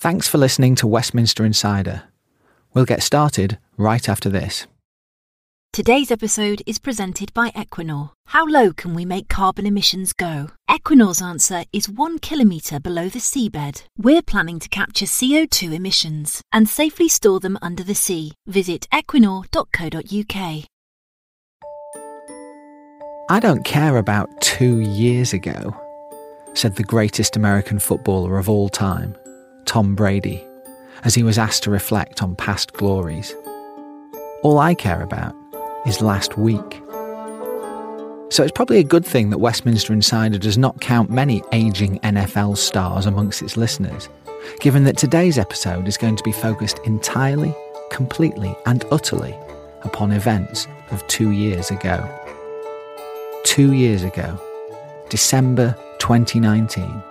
Thanks for listening to Westminster Insider. We'll get started right after this. Today's episode is presented by Equinor. How low can we make carbon emissions go? Equinor's answer is one kilometre below the seabed. We're planning to capture CO2 emissions and safely store them under the sea. Visit equinor.co.uk. I don't care about two years ago, said the greatest American footballer of all time, Tom Brady, as he was asked to reflect on past glories. All I care about is last week. So it's probably a good thing that Westminster Insider does not count many ageing NFL stars amongst its listeners, given that today's episode is going to be focused entirely, completely, and utterly upon events of two years ago. Two years ago, December 2019,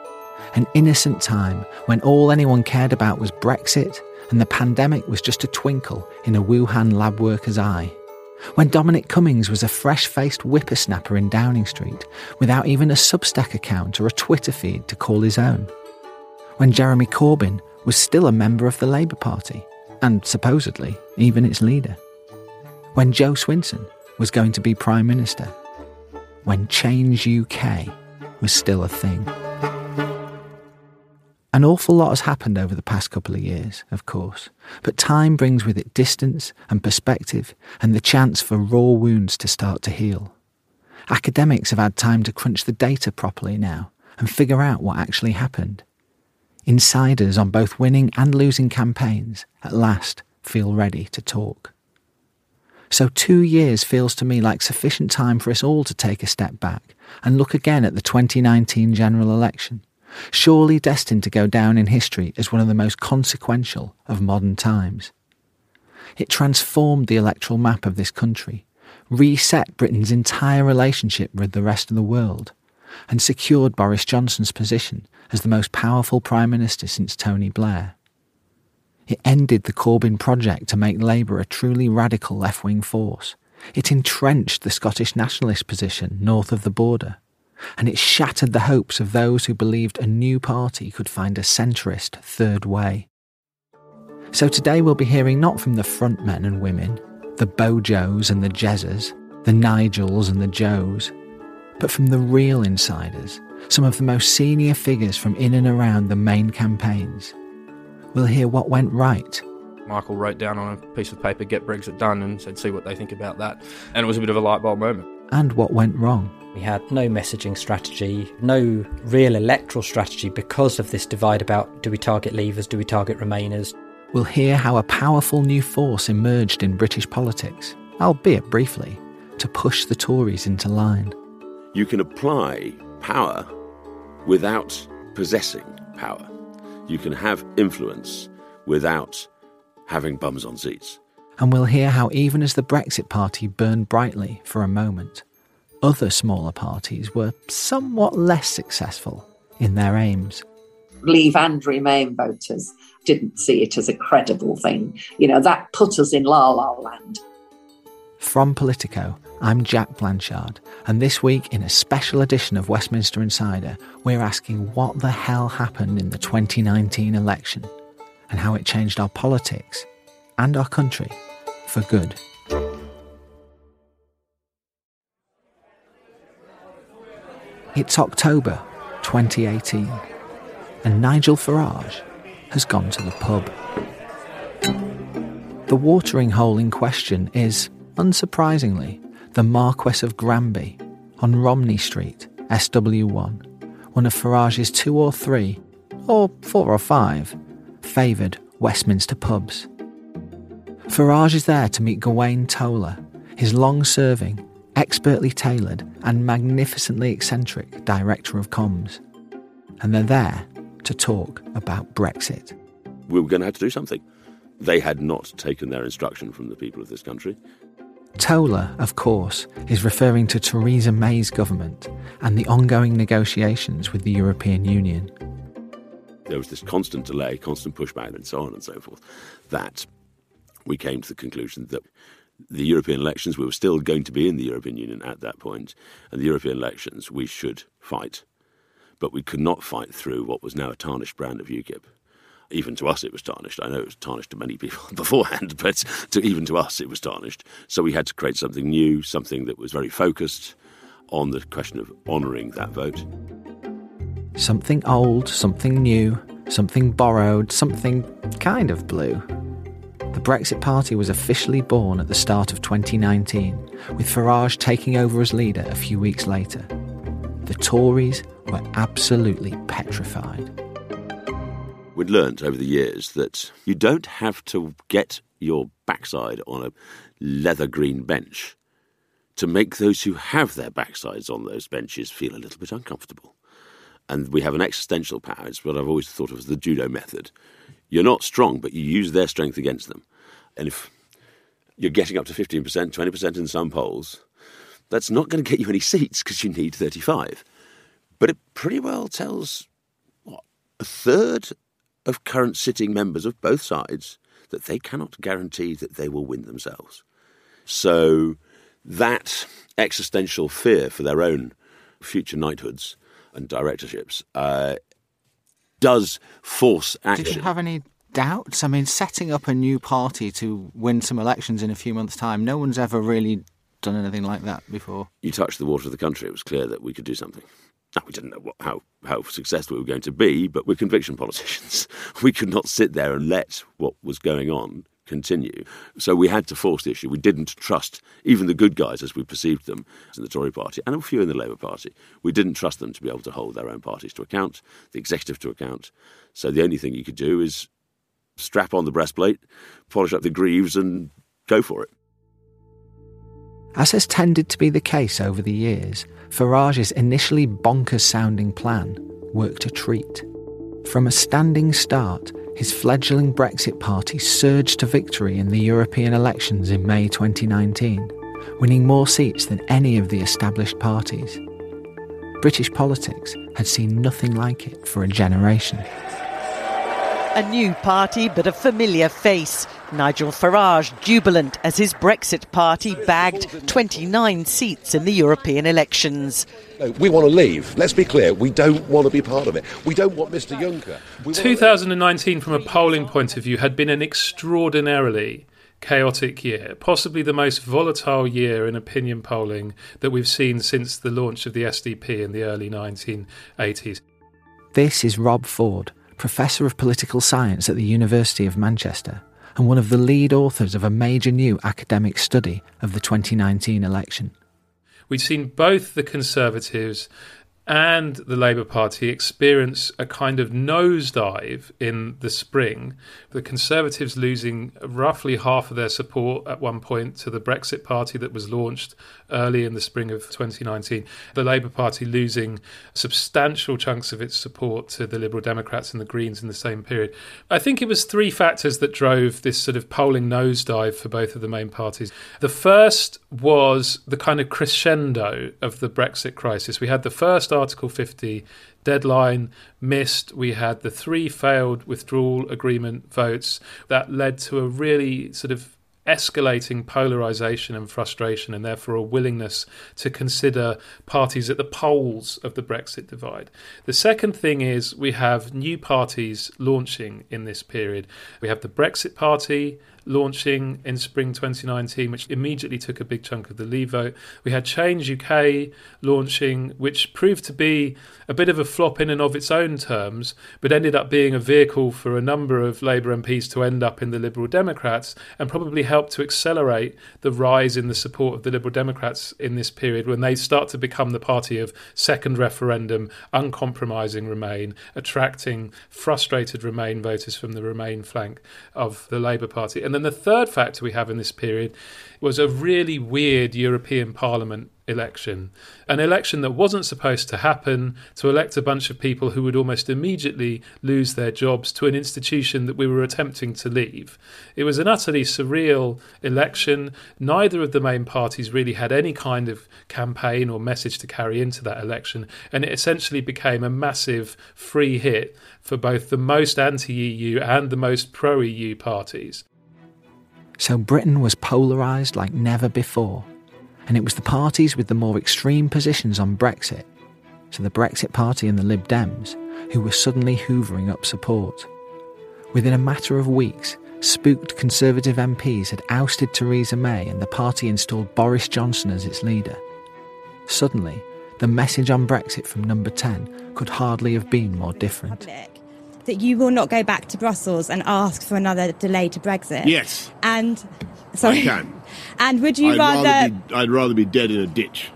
an innocent time when all anyone cared about was Brexit and the pandemic was just a twinkle in a Wuhan lab worker's eye. When Dominic Cummings was a fresh faced whippersnapper in Downing Street without even a Substack account or a Twitter feed to call his own. When Jeremy Corbyn was still a member of the Labour Party and supposedly even its leader. When Jo Swinson was going to be Prime Minister when Change UK was still a thing. An awful lot has happened over the past couple of years, of course, but time brings with it distance and perspective and the chance for raw wounds to start to heal. Academics have had time to crunch the data properly now and figure out what actually happened. Insiders on both winning and losing campaigns at last feel ready to talk. So two years feels to me like sufficient time for us all to take a step back and look again at the 2019 general election, surely destined to go down in history as one of the most consequential of modern times. It transformed the electoral map of this country, reset Britain's entire relationship with the rest of the world, and secured Boris Johnson's position as the most powerful Prime Minister since Tony Blair. It ended the Corbyn project to make Labour a truly radical left wing force. It entrenched the Scottish nationalist position north of the border. And it shattered the hopes of those who believed a new party could find a centrist third way. So today we'll be hearing not from the front men and women, the Bojos and the Jezzas, the Nigels and the Joes, but from the real insiders, some of the most senior figures from in and around the main campaigns we'll hear what went right. Michael wrote down on a piece of paper, get Brexit done, and said, see what they think about that. And it was a bit of a light bulb moment. And what went wrong. We had no messaging strategy, no real electoral strategy because of this divide about do we target leavers, do we target remainers. We'll hear how a powerful new force emerged in British politics, albeit briefly, to push the Tories into line. You can apply power without possessing power you can have influence without having bums on seats. And we'll hear how, even as the Brexit Party burned brightly for a moment, other smaller parties were somewhat less successful in their aims. Leave and Remain voters didn't see it as a credible thing. You know, that put us in la la land. From Politico, I'm Jack Blanchard, and this week, in a special edition of Westminster Insider, we're asking what the hell happened in the 2019 election and how it changed our politics and our country for good. It's October 2018, and Nigel Farage has gone to the pub. The watering hole in question is, unsurprisingly, the Marquess of Granby on Romney Street, SW1, one of Farage's two or three, or four or five, favoured Westminster pubs. Farage is there to meet Gawain Towler, his long serving, expertly tailored, and magnificently eccentric director of comms. And they're there to talk about Brexit. We were going to have to do something. They had not taken their instruction from the people of this country. Toler, of course, is referring to Theresa May's government and the ongoing negotiations with the European Union. There was this constant delay, constant pushback, and so on and so forth, that we came to the conclusion that the European elections, we were still going to be in the European Union at that point, and the European elections we should fight. But we could not fight through what was now a tarnished brand of UKIP. even to us it was tarnished. I know it was tarnished to many people beforehand, but to, even to us it was tarnished. So we had to create something new, something that was very focused on the question of honouring that vote. Something old, something new, something borrowed, something kind of blue. The Brexit Party was officially born at the start of 2019, with Farage taking over as leader a few weeks later. The Tories were absolutely petrified. We'd learnt over the years that you don't have to get your backside on a leather green bench to make those who have their backsides on those benches feel a little bit uncomfortable. And we have an existential power. It's what I've always thought of as the judo method. You're not strong, but you use their strength against them. And if you're getting up to 15%, 20% in some polls, that's not going to get you any seats because you need 35. But it pretty well tells, what, a third of current sitting members of both sides that they cannot guarantee that they will win themselves. So that existential fear for their own future knighthoods and directorships uh, does force action. Did you have any doubts? I mean, setting up a new party to win some elections in a few months' time, no one's ever really done anything like that before. You touched the water of the country. It was clear that we could do something. Now, we didn't know what, how, how successful we were going to be, but we're conviction politicians. We could not sit there and let what was going on continue. So we had to force the issue. We didn't trust even the good guys as we perceived them in the Tory party and a few in the Labour Party. We didn't trust them to be able to hold their own parties to account, the executive to account. So the only thing you could do is strap on the breastplate, polish up the greaves, and go for it. As has tended to be the case over the years, Farage's initially bonkers sounding plan worked a treat. From a standing start, his fledgling Brexit party surged to victory in the European elections in May 2019, winning more seats than any of the established parties. British politics had seen nothing like it for a generation. A new party, but a familiar face. Nigel Farage jubilant as his Brexit party bagged 29 seats in the European elections. No, we want to leave. Let's be clear. We don't want to be part of it. We don't want Mr. Juncker. 2019, from a polling point of view, had been an extraordinarily chaotic year, possibly the most volatile year in opinion polling that we've seen since the launch of the SDP in the early 1980s. This is Rob Ford, Professor of Political Science at the University of Manchester and one of the lead authors of a major new academic study of the 2019 election. We'd seen both the Conservatives and the Labour Party experience a kind of nosedive in the spring. The Conservatives losing roughly half of their support at one point to the Brexit Party that was launched early in the spring of 2019. The Labour Party losing substantial chunks of its support to the Liberal Democrats and the Greens in the same period. I think it was three factors that drove this sort of polling nosedive for both of the main parties. The first was the kind of crescendo of the Brexit crisis. We had the first Article 50 deadline missed. We had the three failed withdrawal agreement votes that led to a really sort of escalating polarization and frustration, and therefore a willingness to consider parties at the poles of the Brexit divide. The second thing is we have new parties launching in this period. We have the Brexit Party, launching in spring 2019, which immediately took a big chunk of the Leave vote. We had Change UK launching, which proved to be a bit of a flop in and of its own terms, but ended up being a vehicle for a number of Labour MPs to end up in the Liberal Democrats and probably helped to accelerate the rise in the support of the Liberal Democrats in this period when they start to become the party of second referendum, uncompromising Remain, attracting frustrated Remain voters from the Remain flank of the Labour Party. And then the third factor we have in this period was a really weird European Parliament election. An election that wasn't supposed to happen to elect a bunch of people who would almost immediately lose their jobs to an institution that we were attempting to leave. It was an utterly surreal election. Neither of the main parties really had any kind of campaign or message to carry into that election, and it essentially became a massive free hit for both the most anti EU and the most pro EU parties. So Britain was polarised like never before and it was the parties with the more extreme positions on Brexit, so the Brexit Party and the Lib Dems, who were suddenly hoovering up support. Within a matter of weeks, spooked Conservative MPs had ousted Theresa May and the party installed Boris Johnson as its leader. Suddenly, the message on Brexit from number 10 could hardly have been more different. That you will not go back to Brussels and ask for another delay to Brexit. Yes. And sorry. I can. And would you I'd rather? be, I'd rather be dead in a ditch.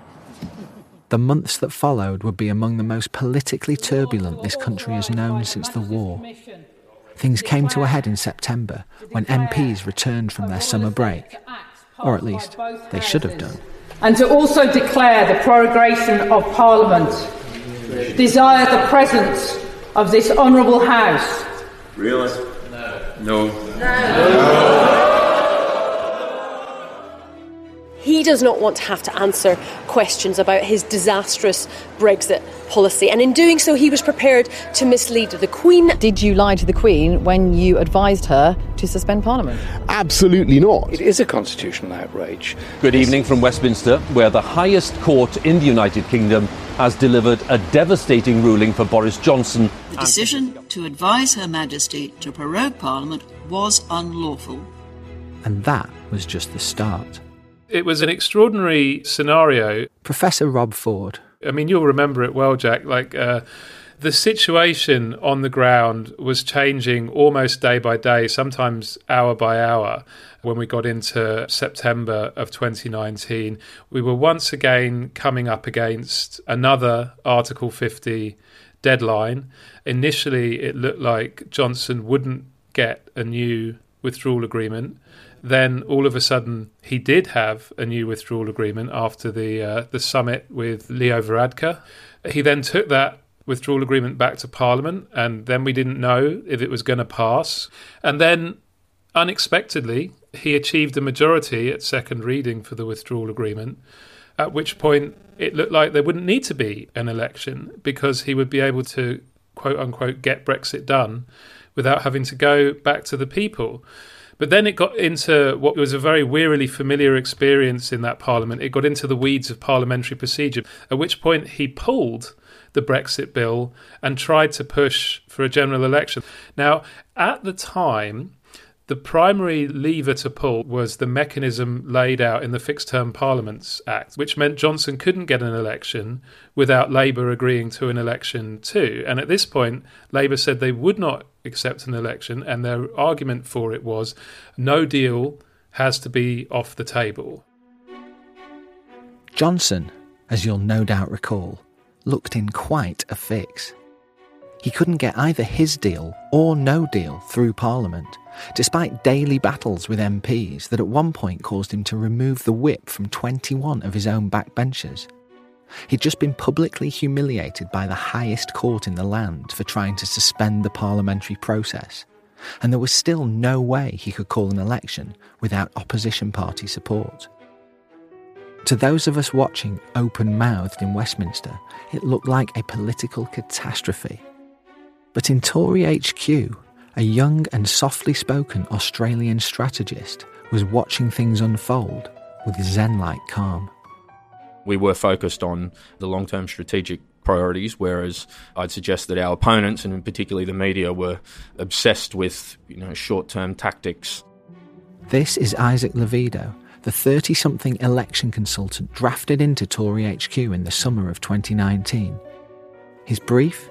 The months that followed would be among the most politically turbulent this country has known since the war. Things came to a head in September when MPs returned from their summer break. Or at least, they should have done. and to also declare the prorogation of Parliament. Desire the presence of this honourable House. Really? No. No. He does not want to have to answer questions about his disastrous Brexit policy, and in doing so, he was prepared to mislead the Queen. Did you lie to the Queen when you advised her to suspend Parliament? Absolutely not. It is a constitutional outrage. Good evening from Westminster, where the highest court in the United Kingdom has delivered a devastating ruling for Boris Johnson. The decision to advise Her Majesty to prorogue Parliament was unlawful. And that was just the start. It was an extraordinary scenario. Professor Rob Ford. I mean, you'll remember it well, Jack. Like, uh, the situation on the ground was changing almost day by day, sometimes hour by hour. When we got into September of 2019, we were once again coming up against another Article 50 deadline. Initially, it looked like Johnson wouldn't get a new withdrawal agreement. Then all of a sudden, he did have a new withdrawal agreement after the uh, the summit with Leo Varadkar. He then took that withdrawal agreement back to Parliament, and then we didn't know if it was going to pass. And then, unexpectedly, he achieved a majority at second reading for the withdrawal agreement. At which point, it looked like there wouldn't need to be an election because he would be able to quote unquote get Brexit done without having to go back to the people. But then it got into what was a very wearily familiar experience in that parliament. It got into the weeds of parliamentary procedure, at which point he pulled the Brexit bill and tried to push for a general election. Now, at the time, the primary lever to pull was the mechanism laid out in the Fixed Term Parliaments Act, which meant Johnson couldn't get an election without Labour agreeing to an election too. And at this point, Labour said they would not accept an election, and their argument for it was no deal has to be off the table. Johnson, as you'll no doubt recall, looked in quite a fix. He couldn't get either his deal or no deal through Parliament, despite daily battles with MPs that at one point caused him to remove the whip from 21 of his own backbenchers. He'd just been publicly humiliated by the highest court in the land for trying to suspend the parliamentary process, and there was still no way he could call an election without opposition party support. To those of us watching open mouthed in Westminster, it looked like a political catastrophe. But in Tory HQ, a young and softly spoken Australian strategist was watching things unfold with Zen like calm. We were focused on the long term strategic priorities, whereas I'd suggest that our opponents, and particularly the media, were obsessed with you know, short term tactics. This is Isaac Levido, the 30 something election consultant drafted into Tory HQ in the summer of 2019. His brief?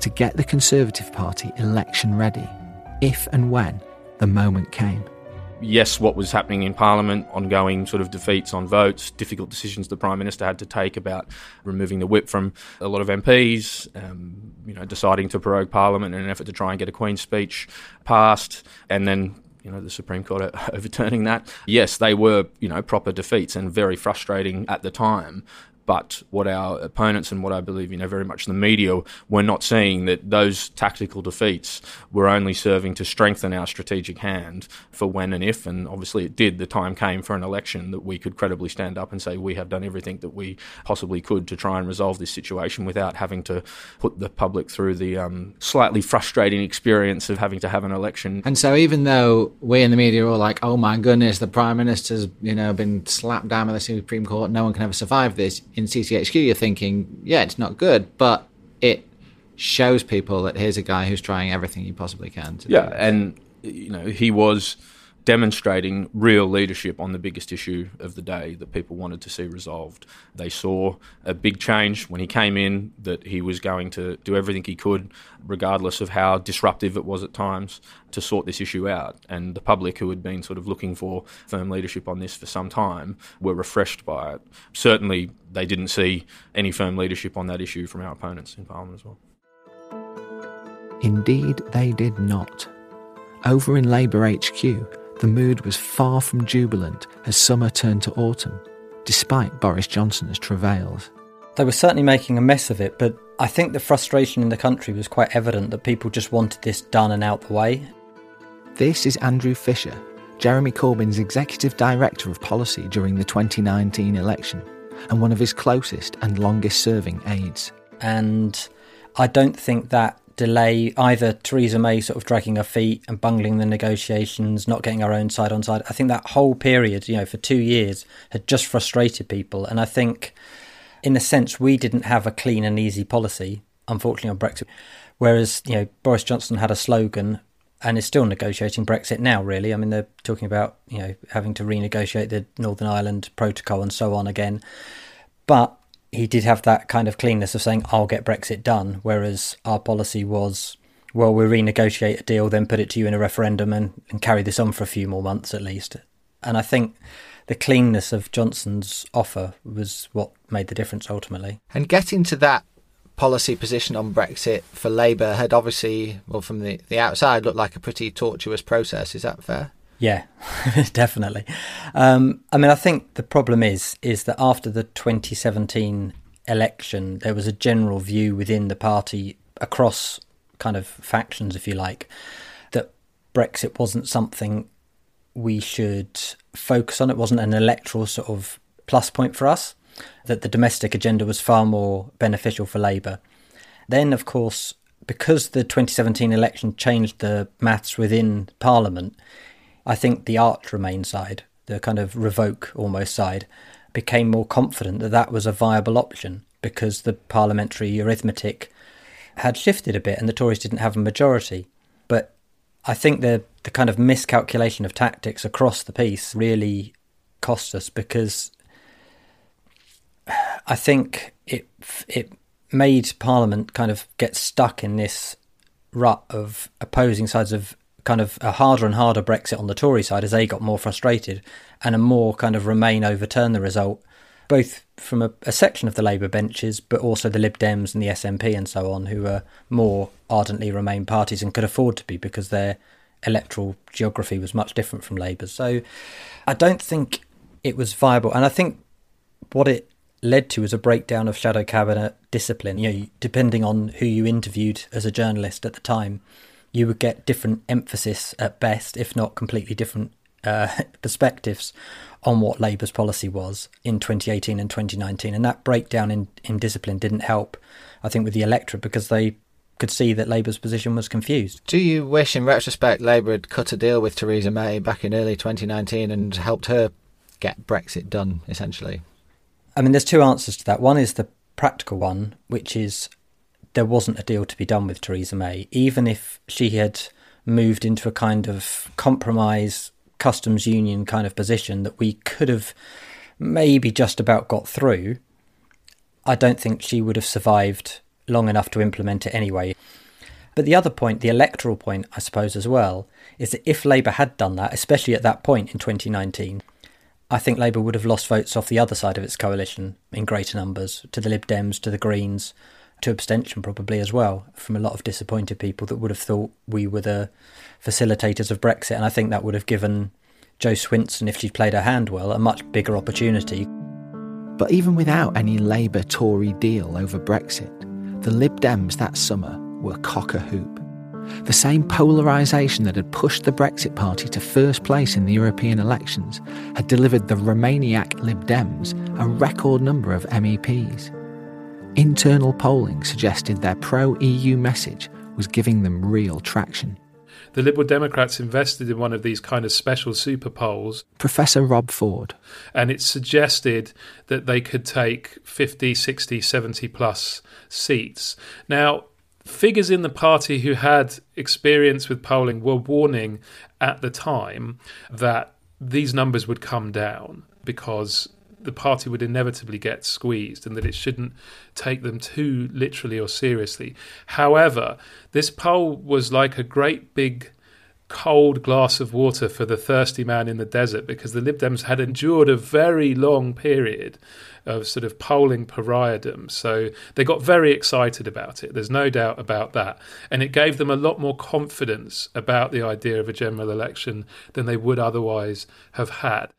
To get the Conservative Party election ready, if and when the moment came. Yes, what was happening in Parliament, ongoing sort of defeats on votes, difficult decisions the Prime Minister had to take about removing the whip from a lot of MPs, um, you know, deciding to prorogue Parliament in an effort to try and get a Queen's speech passed, and then you know the Supreme Court overturning that. Yes, they were you know proper defeats and very frustrating at the time. But what our opponents and what I believe, you know, very much the media were not seeing that those tactical defeats were only serving to strengthen our strategic hand for when and if, and obviously it did, the time came for an election that we could credibly stand up and say we have done everything that we possibly could to try and resolve this situation without having to put the public through the um, slightly frustrating experience of having to have an election. And so even though we in the media are all like, oh my goodness, the Prime Minister's, you know, been slapped down by the Supreme Court, no one can ever survive this, in CCHQ, you're thinking, yeah, it's not good, but it shows people that here's a guy who's trying everything he possibly can. To Yeah, and you know he was demonstrating real leadership on the biggest issue of the day that people wanted to see resolved. They saw a big change when he came in that he was going to do everything he could, regardless of how disruptive it was at times, to sort this issue out. And the public, who had been sort of looking for firm leadership on this for some time, were refreshed by it. Certainly, they didn't see any firm leadership on that issue from our opponents in Parliament as well. Indeed, they did not. Over in Labour HQ, the mood was far from jubilant as summer turned to autumn, despite Boris Johnson's travails. They were certainly making a mess of it, but I think the frustration in the country was quite evident that people just wanted this done and out the way. This is Andrew Fisher, Jeremy Corbyn's Executive Director of Policy during the 2019 election, and one of his closest and longest serving aides. And I don't think that delay, either Theresa May sort of dragging her feet and bungling the negotiations, not getting her own side on side, I think that whole period, you know, for two years had just frustrated people. And I think, in a sense, we didn't have a clean and easy policy, unfortunately, on Brexit. Whereas, you know, Boris Johnson had a slogan and is still negotiating Brexit now, really. I mean, they're talking about, you know, having to renegotiate the Northern Ireland Protocol and so on again. But he did have that kind of cleanness of saying, I'll get Brexit done, whereas our policy was, well, we'll renegotiate a deal, then put it to you in a referendum and, and carry this on for a few more months at least. And I think the cleanness of Johnson's offer was what made the difference ultimately. And getting to that policy position on Brexit for Labour had obviously, well, from the, the outside, looked like a pretty tortuous process. Is that fair? Yeah, definitely. Um, I mean, I think the problem is is that after the 2017 election, there was a general view within the party across kind of factions, if you like, that Brexit wasn't something we should focus on. It wasn't an electoral sort of plus point for us. That the domestic agenda was far more beneficial for Labour. Then, of course, because the 2017 election changed the maths within Parliament, I think the arch remain side, the kind of revoke almost side, became more confident that that was a viable option because the parliamentary arithmetic had shifted a bit and the Tories didn't have a majority. But I think the the kind of miscalculation of tactics across the piece really cost us because I think it it made Parliament kind of get stuck in this rut of opposing sides of kind of a harder and harder Brexit on the Tory side as they got more frustrated, and a more kind of Remain overturn the result, both from a, a, section of the Labour benches, but also the Lib Dems and the SNP and so on, who are more ardently Remain parties and could afford to be because their electoral geography was much different from Labour's. So I don't think it was viable, and I think what it led to was a breakdown of shadow cabinet discipline. You know, depending on who you interviewed as a journalist at the time you would get different emphasis at best, if not completely different uh, perspectives on what Labour's policy was in 2018 and 2019. And that breakdown in, in discipline didn't help, I think, with the electorate because they could see that Labour's position was confused. Do you wish, in retrospect, Labour had cut a deal with Theresa May back in early 2019 and helped her get Brexit done, essentially? I mean, there's two answers to that. One is the practical one, which is there wasn't a deal to be done with Theresa May, even if she had moved into a kind of compromise customs union kind of position that we could have maybe just about got through. I don't think she would have survived long enough to implement it anyway. But the other point, the electoral point, I suppose, as well, is that if Labour had done that, especially at that point in 2019, I think Labour would have lost votes off the other side of its coalition in greater numbers to the Lib Dems, to the Greens, to abstention probably as well from a lot of disappointed people that would have thought we were the facilitators of Brexit. And I think that would have given Jo Swinson, if she'd played her hand well, a much bigger opportunity. But even without any Labour Tory deal over Brexit, the Lib Dems that summer were cock a hoop. The same polarisation that had pushed the Brexit Party to first place in the European elections had delivered the Remainiac Lib Dems a record number of MEPs. Internal polling suggested their pro EU message was giving them real traction. The Liberal Democrats invested in one of these kind of special super polls. Professor Rob Ford. And it suggested that they could take 50, 60, 70 plus seats. Now, figures in the party who had experience with polling were warning at the time that these numbers would come down because the party would inevitably get squeezed and that it shouldn't take them too literally or seriously. However, this poll was like a great big cold glass of water for the thirsty man in the desert because the Lib Dems had endured a very long period of sort of polling pariahdom. So they got very excited about it. There's no doubt about that. And it gave them a lot more confidence about the idea of a general election than they would otherwise have had.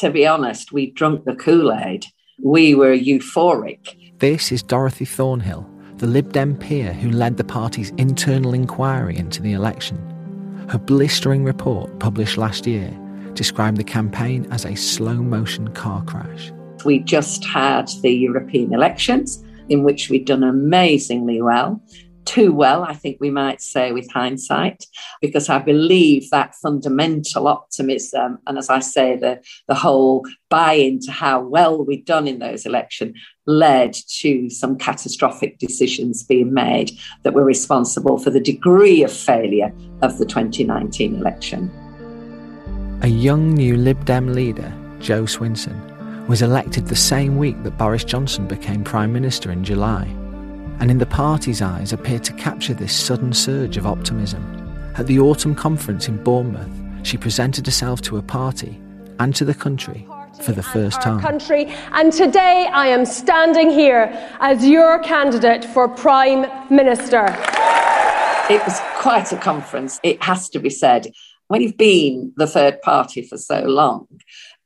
To be honest, we drunk the Kool Aid. We were euphoric. This is Dorothy Thornhill, the Lib Dem peer who led the party's internal inquiry into the election. Her blistering report, published last year, described the campaign as a slow motion car crash. We just had the European elections, in which we'd done amazingly well. Too well, I think we might say, with hindsight, because I believe that fundamental optimism, and as I say, the, the whole buy into how well we'd done in those elections led to some catastrophic decisions being made that were responsible for the degree of failure of the 2019 election. A young new Lib Dem leader, Jo Swinson, was elected the same week that Boris Johnson became Prime Minister in July, and in the party's eyes appeared to capture this sudden surge of optimism. At the autumn conference in Bournemouth, she presented herself to a party and to the country for the first time. Country, and today I am standing here as your candidate for Prime Minister. It was quite a conference, it has to be said. When you've been the third party for so long,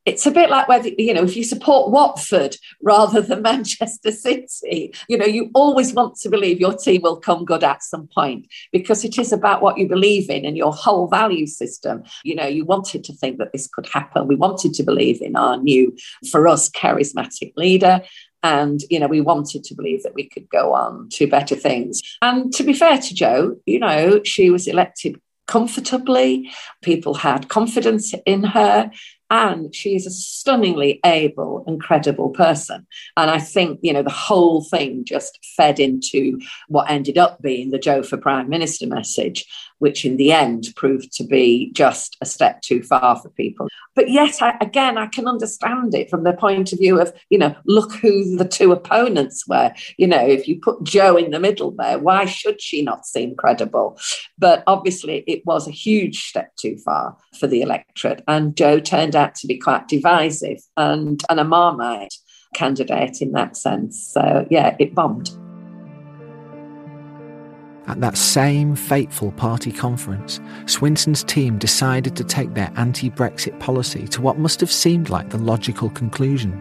it's a bit like whether you know if you support Watford rather than Manchester City, you know you always want to believe your team will come good at some point because it is about what you believe in and your whole value system. You know you wanted to think that this could happen. We wanted to believe in our new, for us, charismatic leader. And, you know, we wanted to believe that we could go on to better things. And to be fair to Jo, you know, she was elected comfortably. People had confidence in her. And she is a stunningly able and credible person. And I think, you know, the whole thing just fed into what ended up being the Jo for Prime Minister message, which in the end proved to be just a step too far for people. But yet, I, again, I can understand it from the point of view of, you know, look who the two opponents were. You know, if you put Jo in the middle there, why should she not seem credible? But obviously, it was a huge step too far for the electorate. And Jo turned out to be quite divisive and, and a Marmite candidate in that sense. So, yeah, it bombed. At that same fateful party conference, Swinson's team decided to take their anti Brexit policy to what must have seemed like the logical conclusion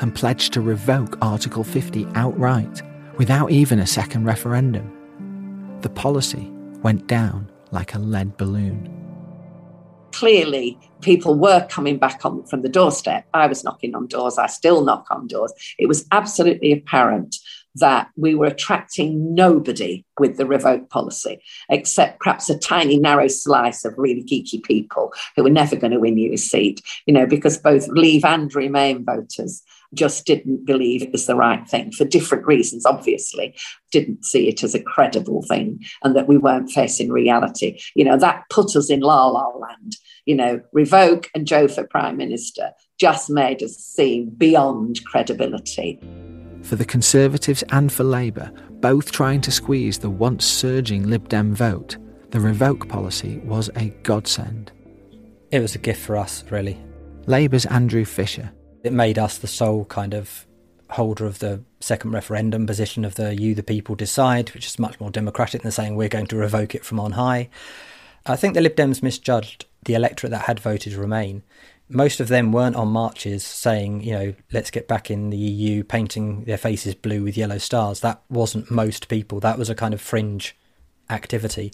and pledged to revoke Article 50 outright without even a second referendum. The policy went down like a lead balloon. Clearly, people were coming back on from the doorstep. I was knocking on doors. I still knock on doors. It was absolutely apparent that we were attracting nobody with the revoke policy, except perhaps a tiny narrow slice of really geeky people who were never going to win you a seat, you know, because both Leave and Remain voters just didn't believe it was the right thing for different reasons, obviously, didn't see it as a credible thing and that we weren't facing reality. You know, that put us in la la land. You know, revoke and Jo for Prime Minister just made us seem beyond credibility for the Conservatives and for Labour, both trying to squeeze the once surging Lib Dem vote, the revoke policy was a godsend. It was a gift for us, really. Labour's Andrew Fisher. It made us the sole kind of holder of the second referendum position of the you the people decide, which is much more democratic than saying we're going to revoke it from on high. I think the Lib Dems misjudged the electorate that had voted Remain most of them weren't on marches saying, you know, let's get back in the EU, painting their faces blue with yellow stars. That wasn't most people. That was a kind of fringe activity.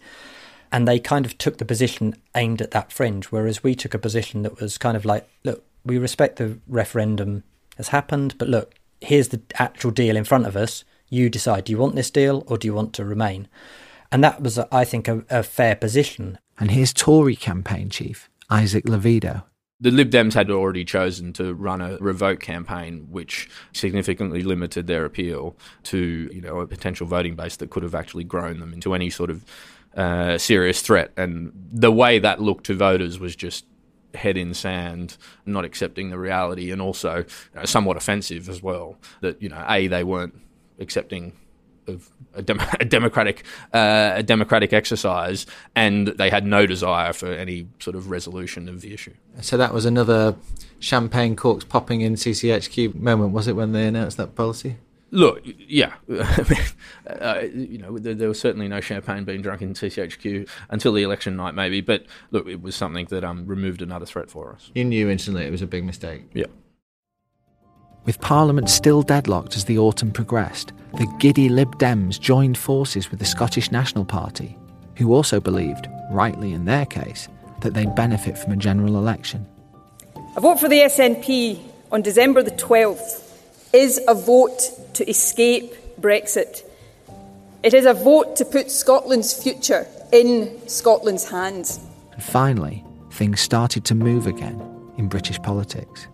And they kind of took the position aimed at that fringe, whereas we took a position that was kind of like, look, we respect the referendum has happened, but look, here's the actual deal in front of us. You decide, do you want this deal or do you want to remain? And that was, I think, a, a fair position. And here's Tory campaign chief, Isaac Levido The Lib Dems had already chosen to run a revoke campaign, which significantly limited their appeal to you know a potential voting base that could have actually grown them into any sort of uh, serious threat. And the way that looked to voters was just head in sand, not accepting the reality, and also you know, somewhat offensive as well. That you know, a they weren't accepting of a, dem- a democratic uh, a democratic exercise, and they had no desire for any sort of resolution of the issue. So that was another champagne corks popping in CCHQ moment, was it, when they announced that policy? Look, yeah, uh, you know, there, there, was certainly no champagne being drunk in CCHQ until the election night, maybe. But look, it was something that um, removed another threat for us. You knew instantly it was a big mistake. Yeah. With Parliament still deadlocked as the autumn progressed, the giddy Lib Dems joined forces with the Scottish National Party, who also believed, rightly in their case, that they'd benefit from a general election. A vote for the SNP on December the 12th is a vote to escape Brexit. It is a vote to put Scotland's future in Scotland's hands. And finally, things started to move again in British politics.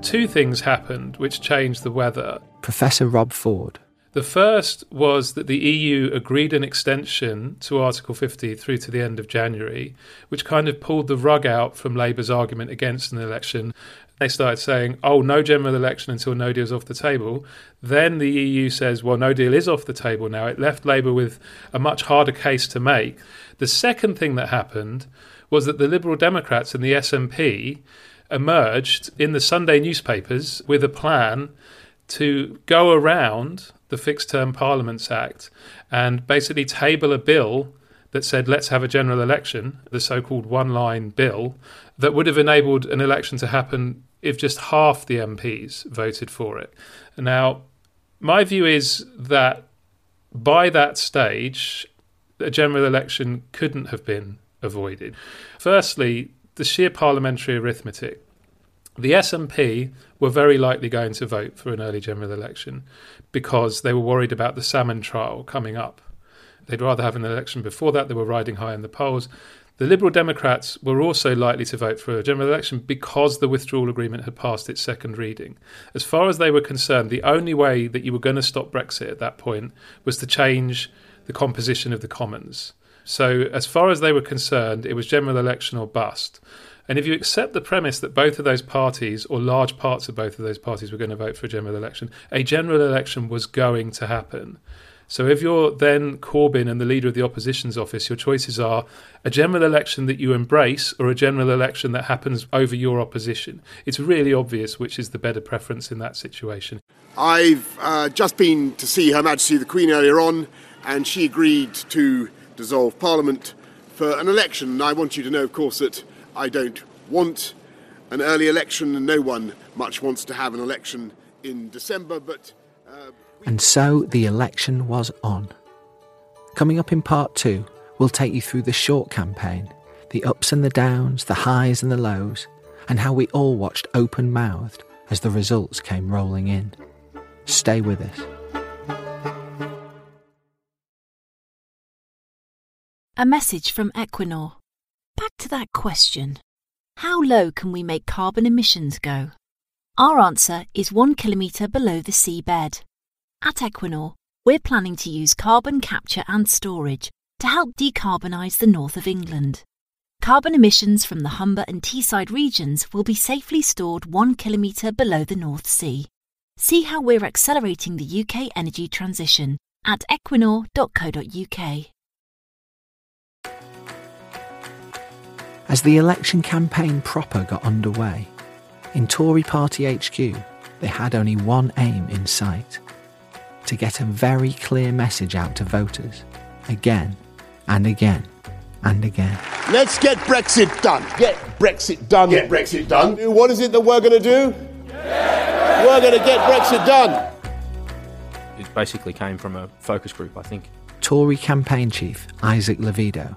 Two things happened which changed the weather. Professor Rob Ford. The first was that the EU agreed an extension to Article 50 through to the end of January, which kind of pulled the rug out from Labour's argument against an election they started saying, oh, no general election until no deal is off the table. Then the EU says, well, no deal is off the table now. It left Labour with a much harder case to make. The second thing that happened was that the Liberal Democrats and the SNP emerged in the Sunday newspapers with a plan to go around the Fixed Term Parliaments Act and basically table a bill that said, let's have a general election, the so called one line bill, that would have enabled an election to happen if just half the MPs voted for it. Now, my view is that by that stage, a general election couldn't have been avoided. Firstly, the sheer parliamentary arithmetic. The SNP were very likely going to vote for an early general election because they were worried about the Salmond trial coming up. They'd rather have an election before that. They were riding high in the polls. The Liberal Democrats were also likely to vote for a general election because the withdrawal agreement had passed its second reading. As far as they were concerned, the only way that you were going to stop Brexit at that point was to change the composition of the Commons. So, as far as they were concerned, it was general election or bust. And if you accept the premise that both of those parties, or large parts of both of those parties, were going to vote for a general election, a general election was going to happen. So if you're then Corbyn and the leader of the opposition's office, your choices are a general election that you embrace or a general election that happens over your opposition. It's really obvious which is the better preference in that situation. I've uh, just been to see Her Majesty the Queen earlier on, and she agreed to dissolve Parliament for an election. I want you to know, of course, that I don't want an early election, and no one much wants to have an election in December, but. And so the election was on. Coming up in part two, we'll take you through the short campaign, the ups and the downs, the highs and the lows, and how we all watched open mouthed as the results came rolling in. Stay with us. A message from Equinor. Back to that question How low can we make carbon emissions go? Our answer is one kilometre below the seabed. At Equinor, we're planning to use carbon capture and storage to help decarbonise the north of England. Carbon emissions from the Humber and Teesside regions will be safely stored one kilometre below the North Sea. See how we're accelerating the UK energy transition at equinor.co.uk. As the election campaign proper got underway, in Tory party HQ, they had only one aim in sight to get a very clear message out to voters again and again and again. Let's get Brexit done. Get Brexit done. Get Brexit done. What is it that we're going to do? We're going to get Brexit done. It basically came from a focus group, I think. Tory campaign chief Isaac Levido.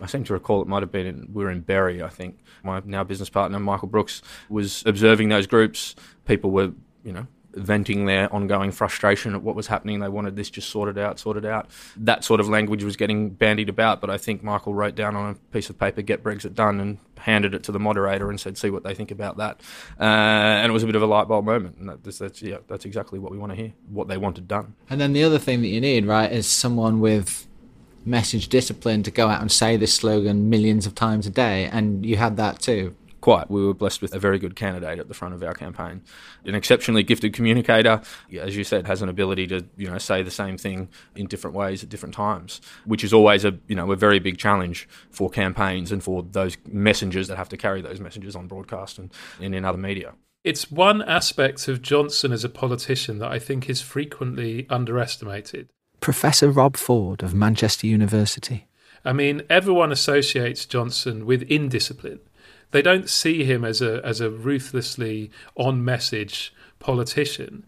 I seem to recall it might have been in, we were in Bury, I think. My now business partner Michael Brooks was observing those groups. People were, you know, venting their ongoing frustration at what was happening. They wanted this just sorted out, sorted out. That sort of language was getting bandied about, but I think Michael wrote down on a piece of paper, get Brexit done, and handed it to the moderator and said, see what they think about that. Uh, and it was a bit of a light bulb moment. And that's, that's, yeah, that's exactly what we want to hear, what they wanted done. And then the other thing that you need, right, is someone with message discipline to go out and say this slogan millions of times a day. And you had that too. Quite. We were blessed with a very good candidate at the front of our campaign. An exceptionally gifted communicator, as you said, has an ability to, you know, say the same thing in different ways at different times, which is always a, you know, a very big challenge for campaigns and for those messengers that have to carry those messages on broadcast and, and in other media. It's one aspect of Johnson as a politician that I think is frequently underestimated. Professor Rob Ford of Manchester University. I mean, everyone associates Johnson with indiscipline. They don't see him as a as a ruthlessly on message politician.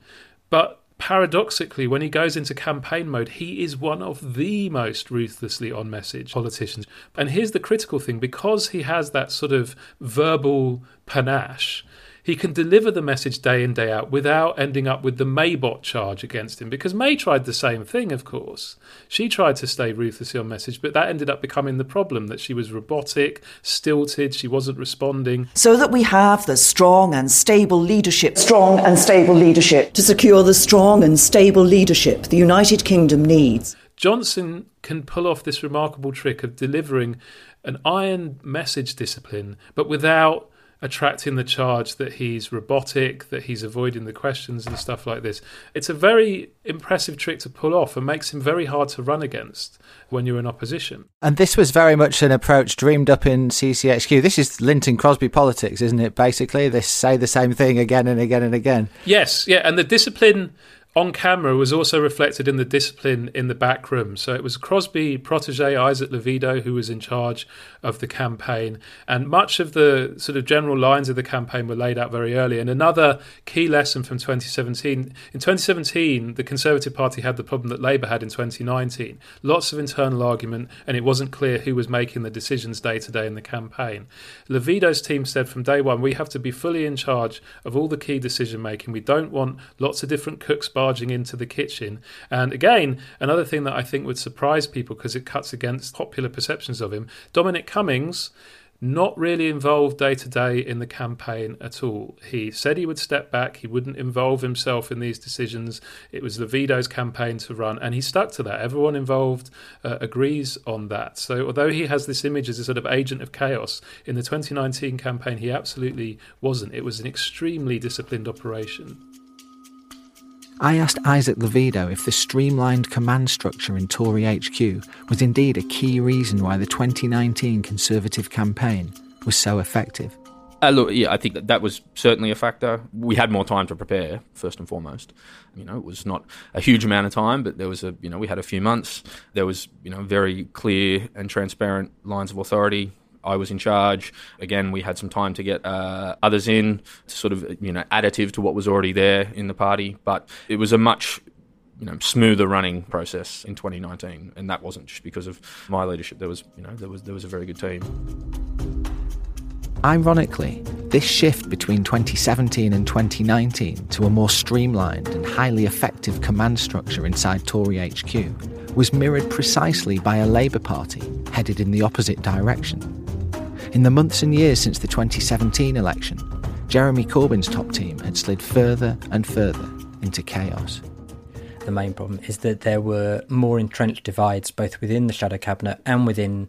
But paradoxically, when he goes into campaign mode, he is one of the most ruthlessly on message politicians. And here's the critical thing because he has that sort of verbal panache, he can deliver the message day in, day out without ending up with the Maybot charge against him. Because May tried the same thing, of course. She tried to stay ruthlessly on message, but that ended up becoming the problem that she was robotic, stilted, she wasn't responding. So that we have the strong and stable leadership. Strong and stable leadership. To secure the strong and stable leadership the United Kingdom needs. Johnson can pull off this remarkable trick of delivering an iron message discipline, but without attracting the charge that he's robotic, that he's avoiding the questions and stuff like this. It's a very impressive trick to pull off and makes him very hard to run against when you're in opposition. And this was very much an approach dreamed up in CCHQ. This is Lynton Crosby politics, isn't it? Basically, they say the same thing again and again and again. Yes, yeah, and the discipline on camera was also reflected in the discipline in the back room. So it was Crosby protege Isaac Levido who was in charge of the campaign, and much of the sort of general lines of the campaign were laid out very early. And another key lesson from 2017: in 2017, the Conservative Party had the problem that Labour had in 2019. Lots of internal argument, and it wasn't clear who was making the decisions day to day in the campaign. Levido's team said from day one, we have to be fully in charge of all the key decision making. We don't want lots of different cooks barging into the kitchen. And again, another thing that I think would surprise people because it cuts against popular perceptions of him, Dominic Cummings not really involved day to day in the campaign at all. He said he would step back, he wouldn't involve himself in these decisions. It was Levido's campaign to run, and he stuck to that. Everyone involved uh, agrees on that. So, although he has this image as a sort of agent of chaos, in the 2019 campaign, he absolutely wasn't. It was an extremely disciplined operation. I asked Isaac Levido if the streamlined command structure in Tory HQ was indeed a key reason why the 2019 Conservative campaign was so effective. Uh, look, yeah, I think that that was certainly a factor. We had more time to prepare, first and foremost. You know, it was not a huge amount of time, but there was a, you know, we had a few months. There was, you know, very clear and transparent lines of authority I was in charge. Again, we had some time to get uh, others in, to sort of you know additive to what was already there in the party. But it was a much you know smoother running process in 2019, and that wasn't just because of my leadership. There was you know there was there was a very good team. Ironically, this shift between 2017 and 2019 to a more streamlined and highly effective command structure inside Tory HQ was mirrored precisely by a Labour Party headed in the opposite direction. In the months and years since the 2017 election, Jeremy Corbyn's top team had slid further and further into chaos. The main problem is that there were more entrenched divides both within the shadow cabinet and within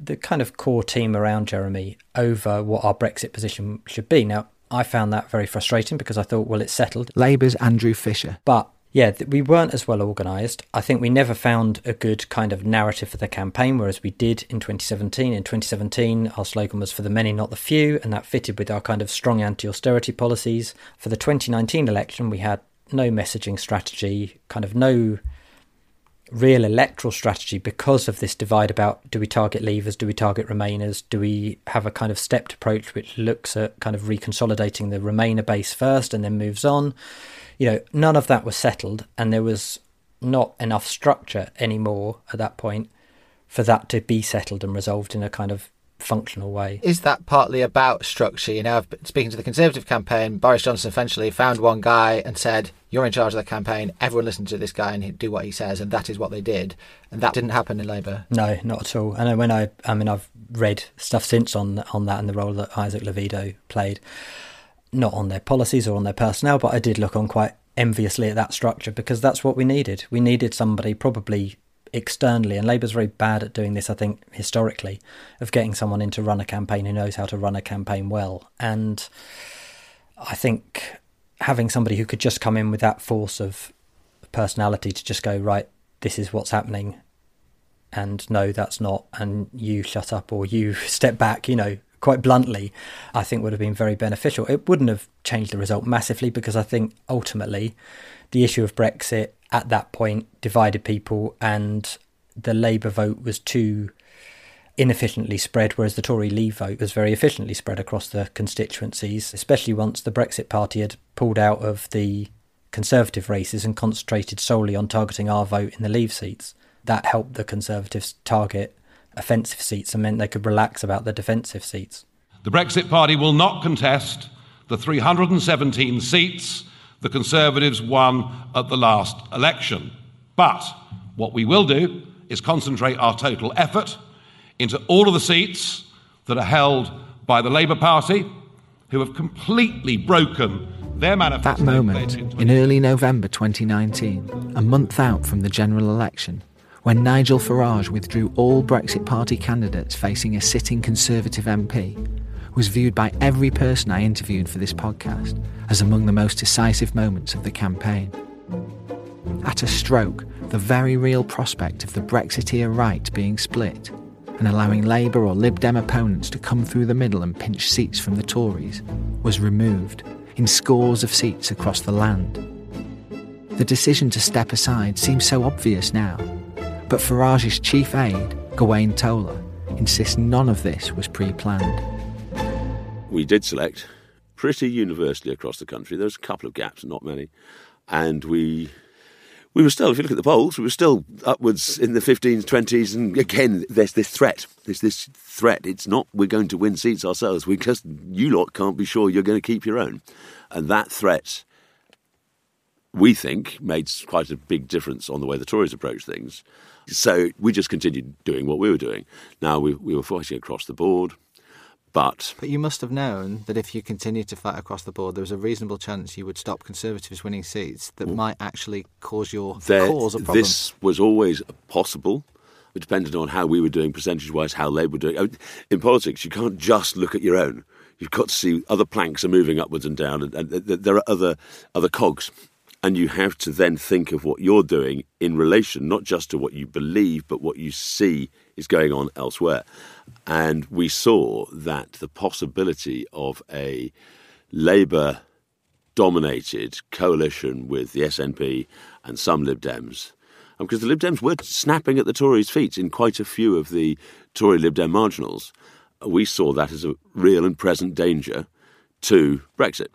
the kind of core team around Jeremy over what our Brexit position should be. Now, I found that very frustrating because I thought, well, it's settled. Labour's Andrew Fisher. But yeah, we weren't as well organised. I think we never found a good kind of narrative for the campaign, whereas we did in 2017. In 2017, our slogan was for the many, not the few, and that fitted with our kind of strong anti austerity policies. For the 2019 election, we had no messaging strategy, kind of no real electoral strategy because of this divide about do we target leavers, do we target remainers, do we have a kind of stepped approach which looks at kind of reconsolidating the remainer base first and then moves on. You know, none of that was settled and there was not enough structure anymore at that point for that to be settled and resolved in a kind of functional way. Is that partly about structure? You know, speaking to the Conservative campaign, Boris Johnson eventually found one guy and said, You're in charge of the campaign, everyone listen to this guy and do what he says, and that is what they did. And that didn't happen in Labour. No, not at all. And when I, I mean, I've read stuff since on on that and the role that Isaac Levido played, not on their policies or on their personnel, but I did look on quite enviously at that structure because that's what we needed. We needed somebody probably externally, and Labour's very bad at doing this, I think, historically, of getting someone in to run a campaign who knows how to run a campaign well. And I think having somebody who could just come in with that force of personality to just go, right, this is what's happening, and no, that's not, and you shut up or you step back, you know, quite bluntly, I think would have been very beneficial. It wouldn't have changed the result massively because I think ultimately the issue of Brexit at that point divided people and the Labour vote was too inefficiently spread, whereas the Tory Leave vote was very efficiently spread across the constituencies, especially once the Brexit Party had pulled out of the Conservative races and concentrated solely on targeting our vote in the Leave seats. That helped the Conservatives target offensive seats and meant they could relax about the defensive seats. The Brexit Party will not contest the 317 seats the Conservatives won at the last election. But what we will do is concentrate our total effort into all of the seats that are held by the Labour Party, who have completely broken their manifesto. That moment, in early November 2019, a month out from the general election, when Nigel Farage withdrew all Brexit Party candidates facing a sitting Conservative MP, was viewed by every person I interviewed for this podcast as among the most decisive moments of the campaign. At a stroke, the very real prospect of the Brexiteer right being split and allowing Labour or Lib Dem opponents to come through the middle and pinch seats from the Tories was removed in scores of seats across the land. The decision to step aside seems so obvious now, but Farage's chief aide, Gawain Towler, insists none of this was pre planned. We did select pretty universally across the country. There was a couple of gaps, not many, and we we were still, if you look at the polls, we were still upwards in the 15s, 20s, and again, there's this threat. There's this threat. It's not we're going to win seats ourselves. We just you lot can't be sure you're going to keep your own, and that threat. We think made quite a big difference on the way the Tories approached things. So we just continued doing what we were doing. Now we, we were fighting across the board. But, but you must have known that if you continued to fight across the board, there was a reasonable chance you would stop Conservatives winning seats that well, might actually cause your there, cause a problem. This was always possible. It depended on how we were doing percentage wise, how Labour were doing. In politics, you can't just look at your own. You've got to see other planks are moving upwards and down, and, and there are other other cogs and you have to then think of what you're doing in relation not just to what you believe, but what you see is going on elsewhere. And we saw that the possibility of a Labour dominated coalition with the SNP and some Lib Dems, um, because the Lib Dems were snapping at the Tories' feet in quite a few of the Tory Lib Dem marginals, we saw that as a real and present danger to Brexit.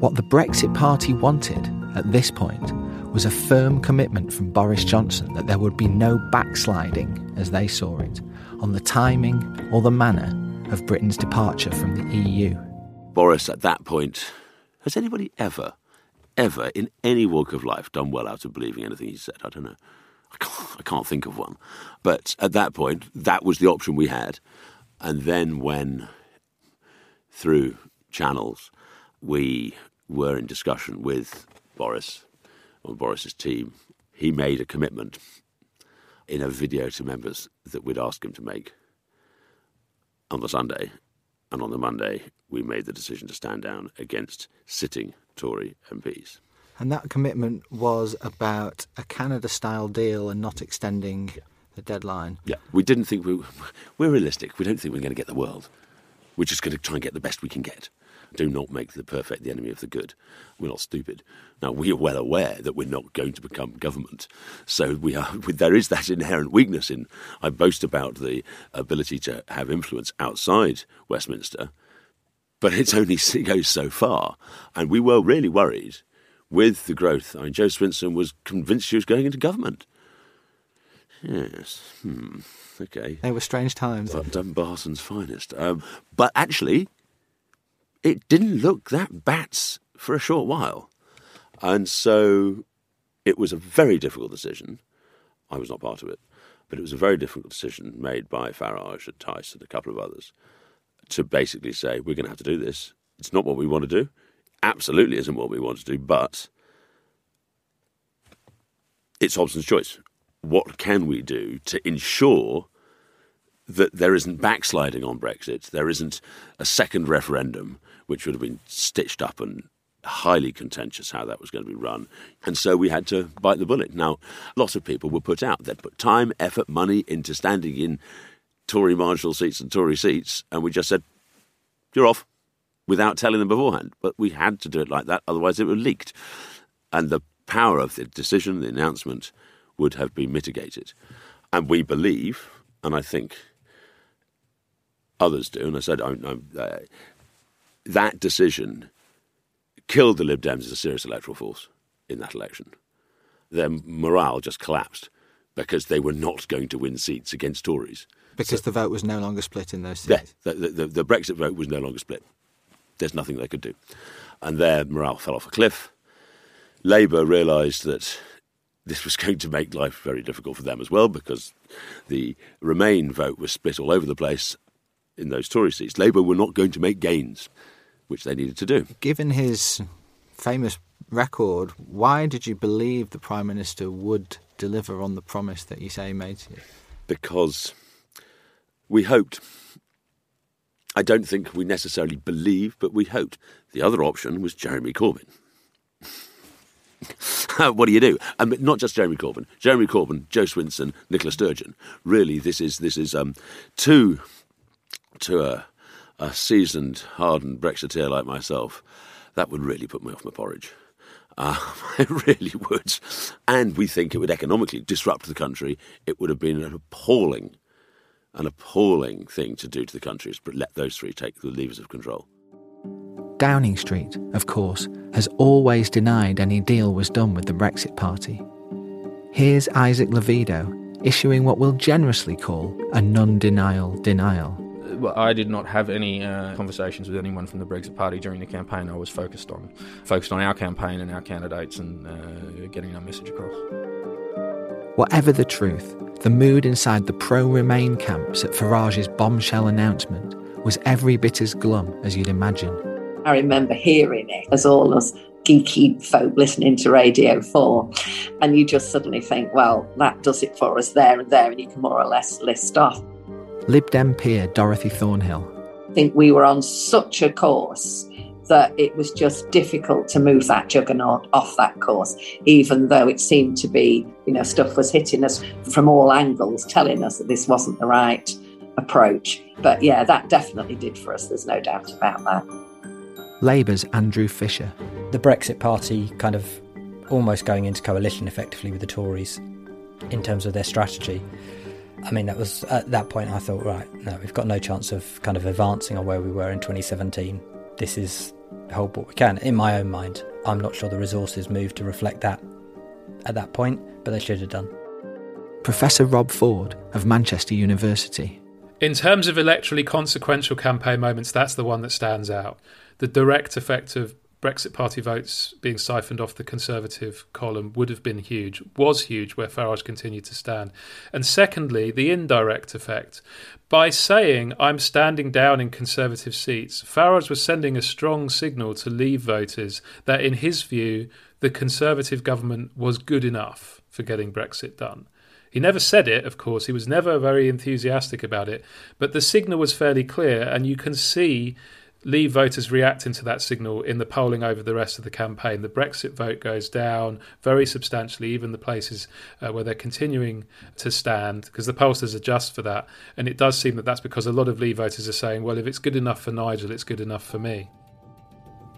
What the Brexit Party wanted at this point was a firm commitment from Boris Johnson that there would be no backsliding, as they saw it, on the timing or the manner of Britain's departure from the EU. Boris, at that point, has anybody ever, ever in any walk of life done well out of believing anything he said? I don't know. I can't, I can't think of one. But at that point, that was the option we had. And then when, through channels, we were in discussion with Boris, or Boris's team, he made a commitment in a video to members that we'd ask him to make on the Sunday. And on the Monday, we made the decision to stand down against sitting Tory MPs. And that commitment was about a Canada style deal and not extending the deadline. Yeah, we didn't think we we're realistic. We don't think we're going to get the world. We're just going to try and get the best we can get. Do not make the perfect the enemy of the good. We're not stupid. Now we are well aware that we're not going to become government, so we are. There is that inherent weakness in. I boast about the ability to have influence outside Westminster, but it's only it goes so far, and we were really worried with the growth. I mean, Jo Swinson was convinced she was going into government. Yes. Hmm. Okay. They were strange times. Dun- Dumbarton's finest. Um, but actually, it didn't look that bats for a short while. And so it was a very difficult decision. I was not part of it, but it was a very difficult decision made by Farage and Tice and a couple of others to basically say, we're going to have to do this. It's not what we want to do. Absolutely isn't what we want to do, but it's Hobson's choice. What can we do to ensure that there isn't backsliding on Brexit? There isn't a second referendum, which would have been stitched up and highly contentious how that was going to be run. And so we had to bite the bullet. Now, lots of people were put out. They'd put time, effort, money into standing in Tory marginal seats and Tory seats, and we just said, you're off, without telling them beforehand. But we had to do it like that, otherwise it would have leaked. And the power of the decision, the announcement, would have been mitigated. And we believe, and I think others do, and I said, I'm, I'm, uh, that decision killed the Lib Dems as a serious electoral force in that election. Their morale just collapsed because they were not going to win seats against Tories. Because so, the vote was no longer split in those seats. Yeah, the, the, the Brexit vote was no longer split. There's nothing they could do. And their morale fell off a cliff. Labour realised that this was going to make life very difficult for them as well because the Remain vote was split all over the place in those Tory seats. Labour were not going to make gains which they needed to do. Given his famous record, why did you believe the Prime Minister would deliver on the promise that you say he made to you? Because we hoped. I don't think we necessarily believed, but we hoped. The other option was Jeremy Corbyn. what do you do? Um, not just Jeremy Corbyn. Jeremy Corbyn, Jo Swinson, Nicola Sturgeon. Really, this is this is um, two to a a seasoned, hardened Brexiteer like myself, that would really put me off my porridge. Uh, it really would. And we think it would economically disrupt the country. It would have been an appalling, an appalling thing to do to the country is let those three take the levers of control. Downing Street, of course, has always denied any deal was done with the Brexit Party. Here's Isaac Levido issuing what we'll generously call a non denial denial well, I did not have any uh, conversations with anyone from the Brexit Party during the campaign. I was focused on focused on our campaign and our candidates and uh, getting our message across. Whatever the truth, the mood inside the pro-Remain camps at Farage's bombshell announcement was every bit as glum as you'd imagine. I remember hearing it as all us geeky folk listening to Radio 4. And you just suddenly think, well, that does it for us there and there, and you can more or less list off. Lib Dem peer Dorothy Thornhill. I think we were on such a course that it was just difficult to move that juggernaut off that course, even though it seemed to be, you know, stuff was hitting us from all angles, telling us that this wasn't the right approach. But yeah, that definitely did for us, there's no doubt about that. Labour's Andrew Fisher. The Brexit Party kind of almost going into coalition effectively with the Tories in terms of their strategy. I mean, that was at that point I thought, right, no, we've got no chance of kind of advancing on where we were in 2017. This is hold what we can. In my own mind, I'm not sure the resources moved to reflect that at that point, but they should have done. Professor Rob Ford of Manchester University. In terms of electorally consequential campaign moments, that's the one that stands out. The direct effect of Brexit Party votes being siphoned off the Conservative column would have been huge, was huge where Farage continued to stand. And secondly, the indirect effect. By saying, I'm standing down in Conservative seats, Farage was sending a strong signal to Leave voters that, in his view, the Conservative government was good enough for getting Brexit done. He never said it, of course, he was never very enthusiastic about it, but the signal was fairly clear, and you can see Leave voters reacting to that signal in the polling over the rest of the campaign. The Brexit vote goes down very substantially, even the places uh, where they're continuing to stand, because the pollsters adjust for that. And it does seem that that's because a lot of Leave voters are saying, well, if it's good enough for Nigel, it's good enough for me.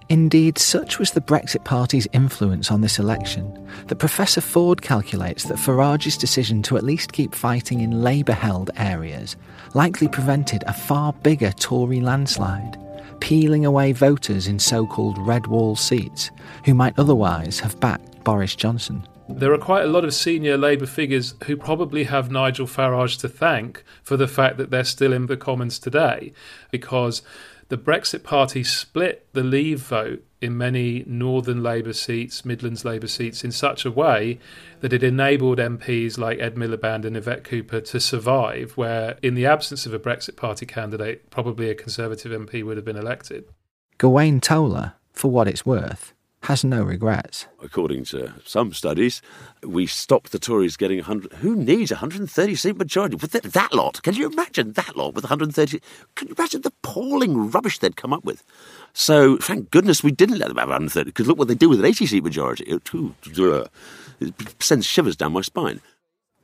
Indeed, such was the Brexit Party's influence on this election that Professor Ford calculates that Farage's decision to at least keep fighting in Labour held areas likely prevented a far bigger Tory landslide peeling away voters in so called red wall seats who might otherwise have backed Boris Johnson. there are quite a lot of senior Labour figures who probably have Nigel Farage to thank for the fact that they're still in the Commons today, because the Brexit Party split the Leave vote in many Northern Labour seats, Midlands Labour seats, in such a way that it enabled MPs like Ed Miliband and Yvette Cooper to survive, where in the absence of a Brexit Party candidate, probably a Conservative MP would have been elected. Gawain Towler, for what it's worth, has no regrets. According to some studies, we stopped the Tories getting 100. Who needs a 130 seat majority with that, that lot? Can you imagine that lot with 130? Can you imagine the appalling rubbish they'd come up with? So, thank goodness we didn't let them have 130, because look what they do with an 80 seat majority. It, it sends shivers down my spine.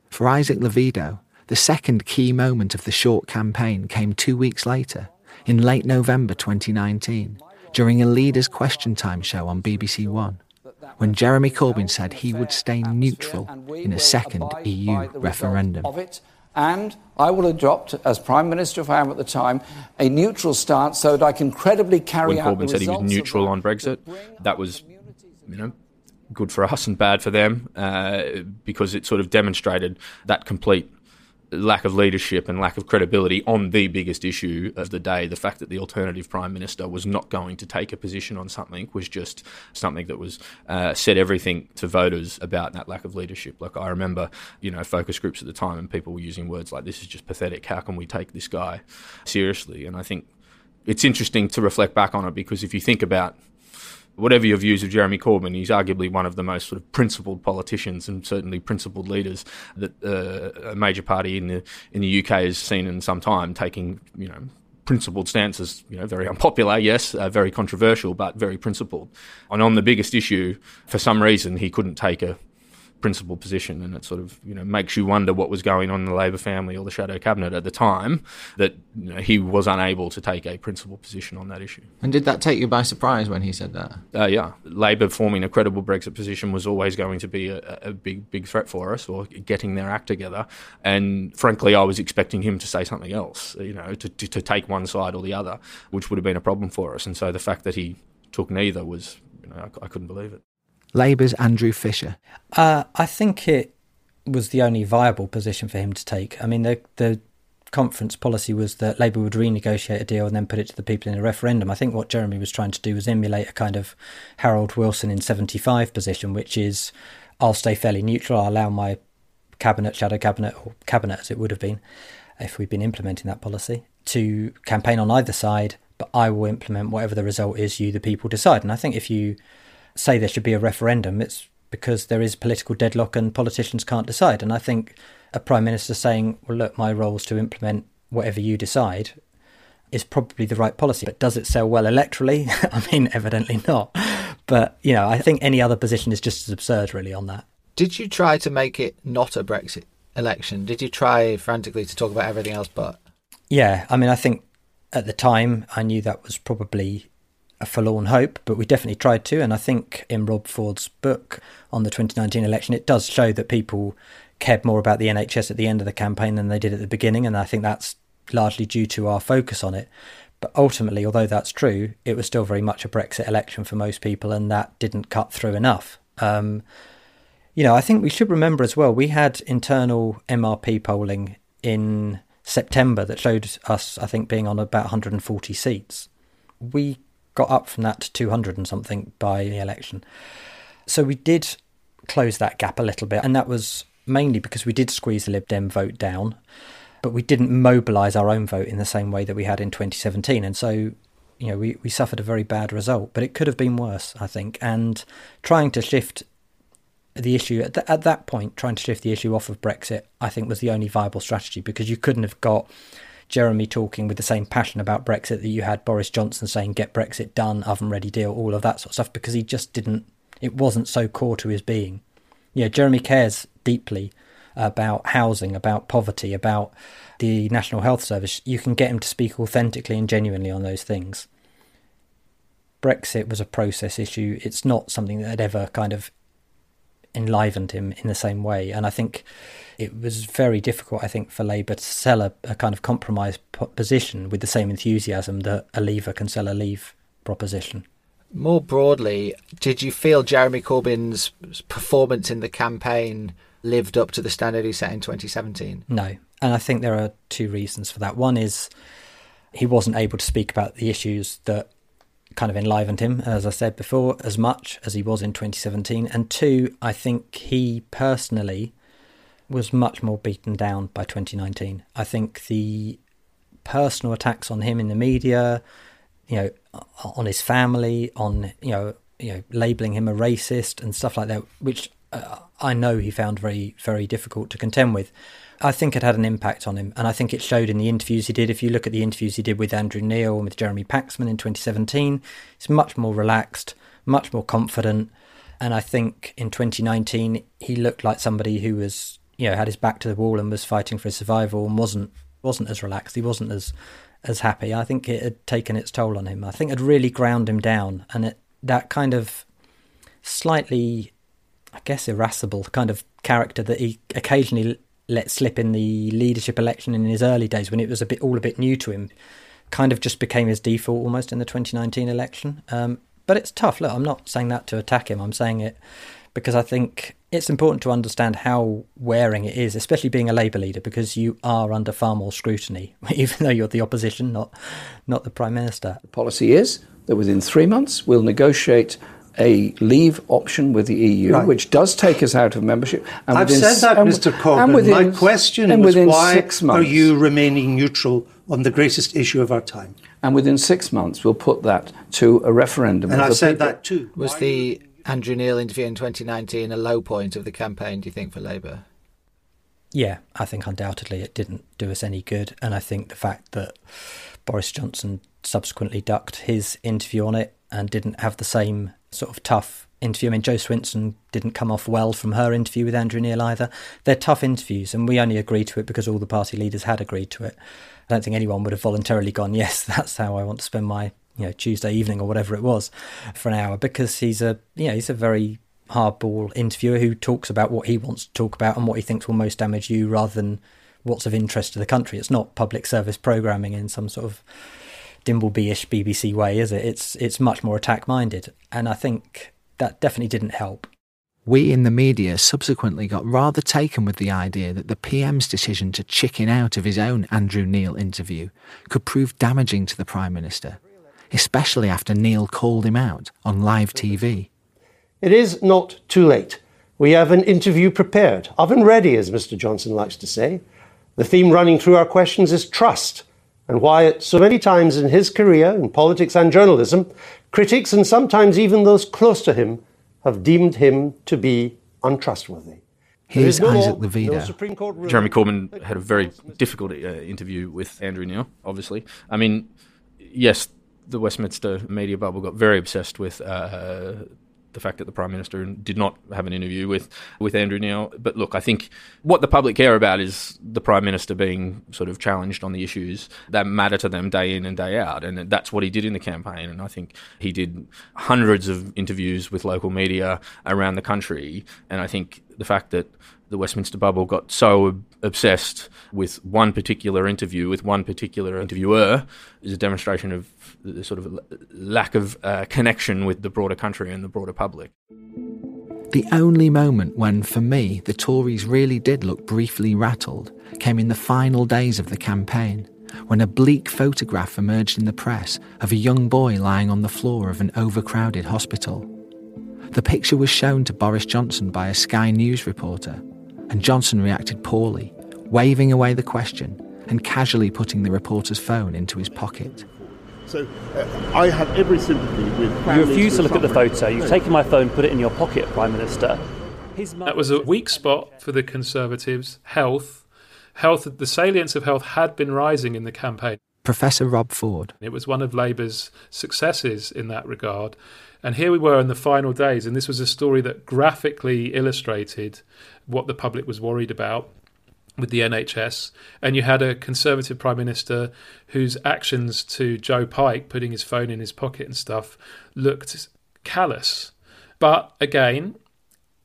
For Isaac Levido, the second key moment of the short campaign came two weeks later, in late November 2019 during a Leaders Question Time show on BBC One, when Jeremy Corbyn said he would stay neutral in a second EU referendum. And I will adopt, as Prime Minister, if I am at the time, a neutral stance so that I can credibly carry when out. When Corbyn said he was neutral on Brexit, that was, you know, good for us and bad for them uh, because it sort of demonstrated that complete lack of leadership and lack of credibility on the biggest issue of the day. The fact that the alternative prime minister was not going to take a position on something was just something that was uh, said everything to voters about that lack of leadership. Like I remember, you know, focus groups at the time, and people were using words like, "This is just pathetic. How can we take this guy seriously?" And I think it's interesting to reflect back on it because if you think about whatever your views of Jeremy Corbyn, he's arguably one of the most sort of principled politicians and certainly principled leaders that uh, a major party in the in the UK has seen in some time, taking you know principled stances, you know, very unpopular, yes, uh, very controversial, but very principled. And on the biggest issue, for some reason, he couldn't take a principal position, and it sort of you know makes you wonder what was going on in the Labor family or the shadow cabinet at the time that you know, he was unable to take a principal position on that issue. And did that take you by surprise when he said that? Uh, yeah, Labor forming a credible Brexit position was always going to be a, a big big threat for us, or getting their act together. And frankly, I was expecting him to say something else, you know, to, to, to take one side or the other, which would have been a problem for us. And so the fact that he took neither was, you know, I, I couldn't believe it. Labour's Andrew Fisher. Uh, I think it was the only viable position for him to take. I mean, the the conference policy was that Labour would renegotiate a deal and then put it to the people in a referendum. I think what Jeremy was trying to do was emulate a kind of Harold Wilson in 75 position, which is I'll stay fairly neutral, I'll allow my cabinet, shadow cabinet, or cabinet as it would have been if we'd been implementing that policy, to campaign on either side, but I will implement whatever the result is you, the people, decide. And I think if you say there should be a referendum, it's because there is political deadlock and politicians can't decide. And I think a prime minister saying, "Well, look, my role is to implement whatever you decide," is probably the right policy. But does it sell well electorally? I mean, evidently not. But you know, I think any other position is just as absurd, really, on that. Did you try to make it not a Brexit election? Did you try frantically to talk about everything else but? Yeah, I mean, I think at the time I knew that was probably a forlorn hope, but we definitely tried to. And I think in Rob Ford's book on the 2019 election, it does show that people cared more about the NHS at the end of the campaign than they did at the beginning. And I think that's largely due to our focus on it. But ultimately, although that's true, it was still very much a Brexit election for most people, and that didn't cut through enough. Um, you know, I think we should remember as well, we had internal MRP polling in September that showed us, I think, being on about 140 seats. We got up from that to 200 and something by the election. So we did close that gap a little bit, and that was mainly because we did squeeze the Lib Dem vote down, but we didn't mobilise our own vote in the same way that we had in 2017. And so, you know, we, we suffered a very bad result, but it could have been worse, I think. And trying to shift the issue at, the, at that point, trying to shift the issue off of Brexit, I think was the only viable strategy because you couldn't have got Jeremy talking with the same passion about Brexit that you had Boris Johnson saying, get Brexit done, oven ready deal, all of that sort of stuff, because he just didn't, it wasn't so core to his being. Yeah, Jeremy cares deeply about housing, about poverty, about the National Health Service. You can get him to speak authentically and genuinely on those things. Brexit was a process issue. It's not something that had ever kind of enlivened him in the same way. And I think it was very difficult, I think, for Labour to sell a, a kind of compromise position with the same enthusiasm that a Leaver can sell a Leave proposition. More broadly, did you feel Jeremy Corbyn's performance in the campaign lived up to the standard he set in 2017? No. And I think there are two reasons for that. One is he wasn't able to speak about the issues that kind of enlivened him, as I said before, as much as he was in 2017. And two, I think he personally was much more beaten down by 2019. I think the personal attacks on him in the media, you know, on his family, on you know, you know, labeling him a racist and stuff like that, which uh, I know he found very, very difficult to contend with. I think it had an impact on him, and I think it showed in the interviews he did. If you look at the interviews he did with Andrew Neil and with Jeremy Paxman in 2017, he's much more relaxed, much more confident, and I think in 2019 he looked like somebody who was, you know, had his back to the wall and was fighting for his survival and wasn't wasn't as relaxed. He wasn't as as happy. I think it had taken its toll on him. I think it had really ground him down, and it, that kind of slightly, I guess, irascible kind of character that he occasionally let slip in the leadership election in his early days when it was a bit all a bit new to him, kind of just became his default almost in the 2019 election. Um, but it's tough. Look, I'm not saying that to attack him. I'm saying it because I think it's important to understand how wearing it is, especially being a Labour leader, because you are under far more scrutiny, even though you're the opposition, not not the prime minister. The policy is that within three months we'll negotiate a leave option with the EU, Right. which does take us out of membership. And I've said that, and Mr. w- Corbyn. and within- My question and was why six are you remaining neutral on the greatest issue of our time? And within six months, we'll put that to a referendum. And I the said people. that too. Was the Andrew Neil interview in 2019 a low point of the campaign, do you think, for Labour? Yeah, I think undoubtedly it didn't do us any good. And I think the fact that Boris Johnson subsequently ducked his interview on it and didn't have the same sort of tough interview. I mean, Jo Swinson didn't come off well from her interview with Andrew Neil either. They're tough interviews, and we only agreed to it because all the party leaders had agreed to it. I don't think anyone would have voluntarily gone, yes, that's how I want to spend my you know Tuesday evening or whatever it was for an hour because he's a you know he's a very hardball interviewer who talks about what he wants to talk about and what he thinks will most damage you rather than what's of interest to the country. It's not public service programming in some sort of Dimbleby-ish BBC way, is it? It's it's much more attack minded, and I think that definitely didn't help. We in the media subsequently got rather taken with the idea that the PM's decision to chicken out of his own Andrew Neil interview could prove damaging to the Prime Minister, especially after Neil called him out on live TV. It is not too late. We have an interview prepared, oven ready, as Mr. Johnson likes to say. The theme running through our questions is trust, and why, at so many times in his career in politics and journalism, critics and sometimes even those close to him have deemed him to be untrustworthy. Here's no Isaac Levido. no Levido. Supreme Court ruling. Jeremy Corbyn had a very difficult uh, interview with Andrew Neil, obviously. I mean, yes, the Westminster media bubble got very obsessed with uh, the fact that the Prime Minister did not have an interview with, with Andrew Neil. But look, I think what the public care about is the Prime Minister being sort of challenged on the issues that matter to them day in and day out. And that's what he did in the campaign. And I think he did hundreds of interviews with local media around the country. And I think the fact that the Westminster bubble got so ob- obsessed with one particular interview with one particular interviewer is a demonstration of the sort of lack of uh, connection with the broader country and the broader public. The only moment when, for me, the Tories really did look briefly rattled came in the final days of the campaign, when a bleak photograph emerged in the press of a young boy lying on the floor of an overcrowded hospital. The picture was shown to Boris Johnson by a Sky News reporter, and Johnson reacted poorly, waving away the question and casually putting the reporter's phone into his pocket. So uh, I have every sympathy with. You refuse to are look at the photo. You've No. taken my phone, put it in your pocket, Prime Minister. That was a weak spot for the Conservatives. Health, health. The salience of health had been rising in the campaign. Professor Rob Ford. It was one of Labour's successes in that regard. And here we were in the final days, and this was a story that graphically illustrated what the public was worried about with the NHS. And you had a Conservative Prime Minister whose actions to Joe Pike, putting his phone in his pocket and stuff, looked callous. But again,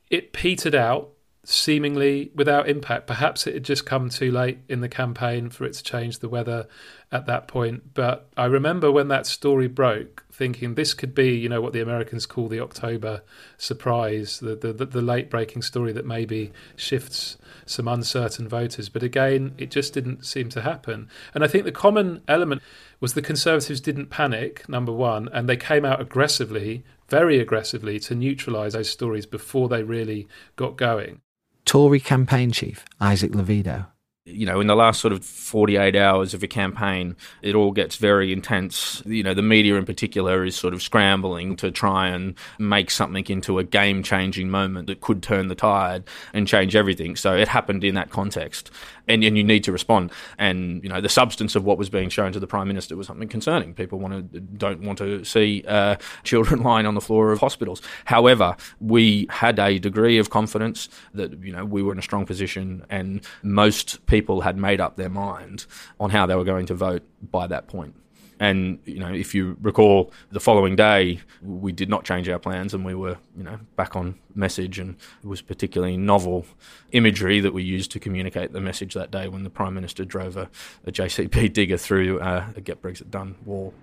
it petered out seemingly without impact. Perhaps it had just come too late in the campaign for it to change the weather at that point. But I remember when that story broke, thinking this could be, you know, what the Americans call the October surprise, the the, the, late breaking story that maybe shifts some uncertain voters. But again, it just didn't seem to happen. And I think the common element was the Conservatives didn't panic, number one, and they came out aggressively, very aggressively, to neutralise those stories before they really got going. Tory campaign chief Isaac Levido you know, in the last sort of 48 hours of a campaign, it all gets very intense. You know, the media in particular is sort of scrambling to try and make something into a game changing moment that could turn the tide and change everything. So it happened in that context. And, and you need to respond. And, you know, the substance of what was being shown to the Prime Minister was something concerning. People want to, don't want to see uh, children lying on the floor of hospitals. However, we had a degree of confidence that, you know, we were in a strong position and most people had made up their mind on how they were going to vote by that point. And you know, if you recall, the following day we did not change our plans, and we were you know back on message. And it was particularly novel imagery that we used to communicate the message that day when the prime minister drove a, a JCB digger through uh, a Get Brexit Done wall.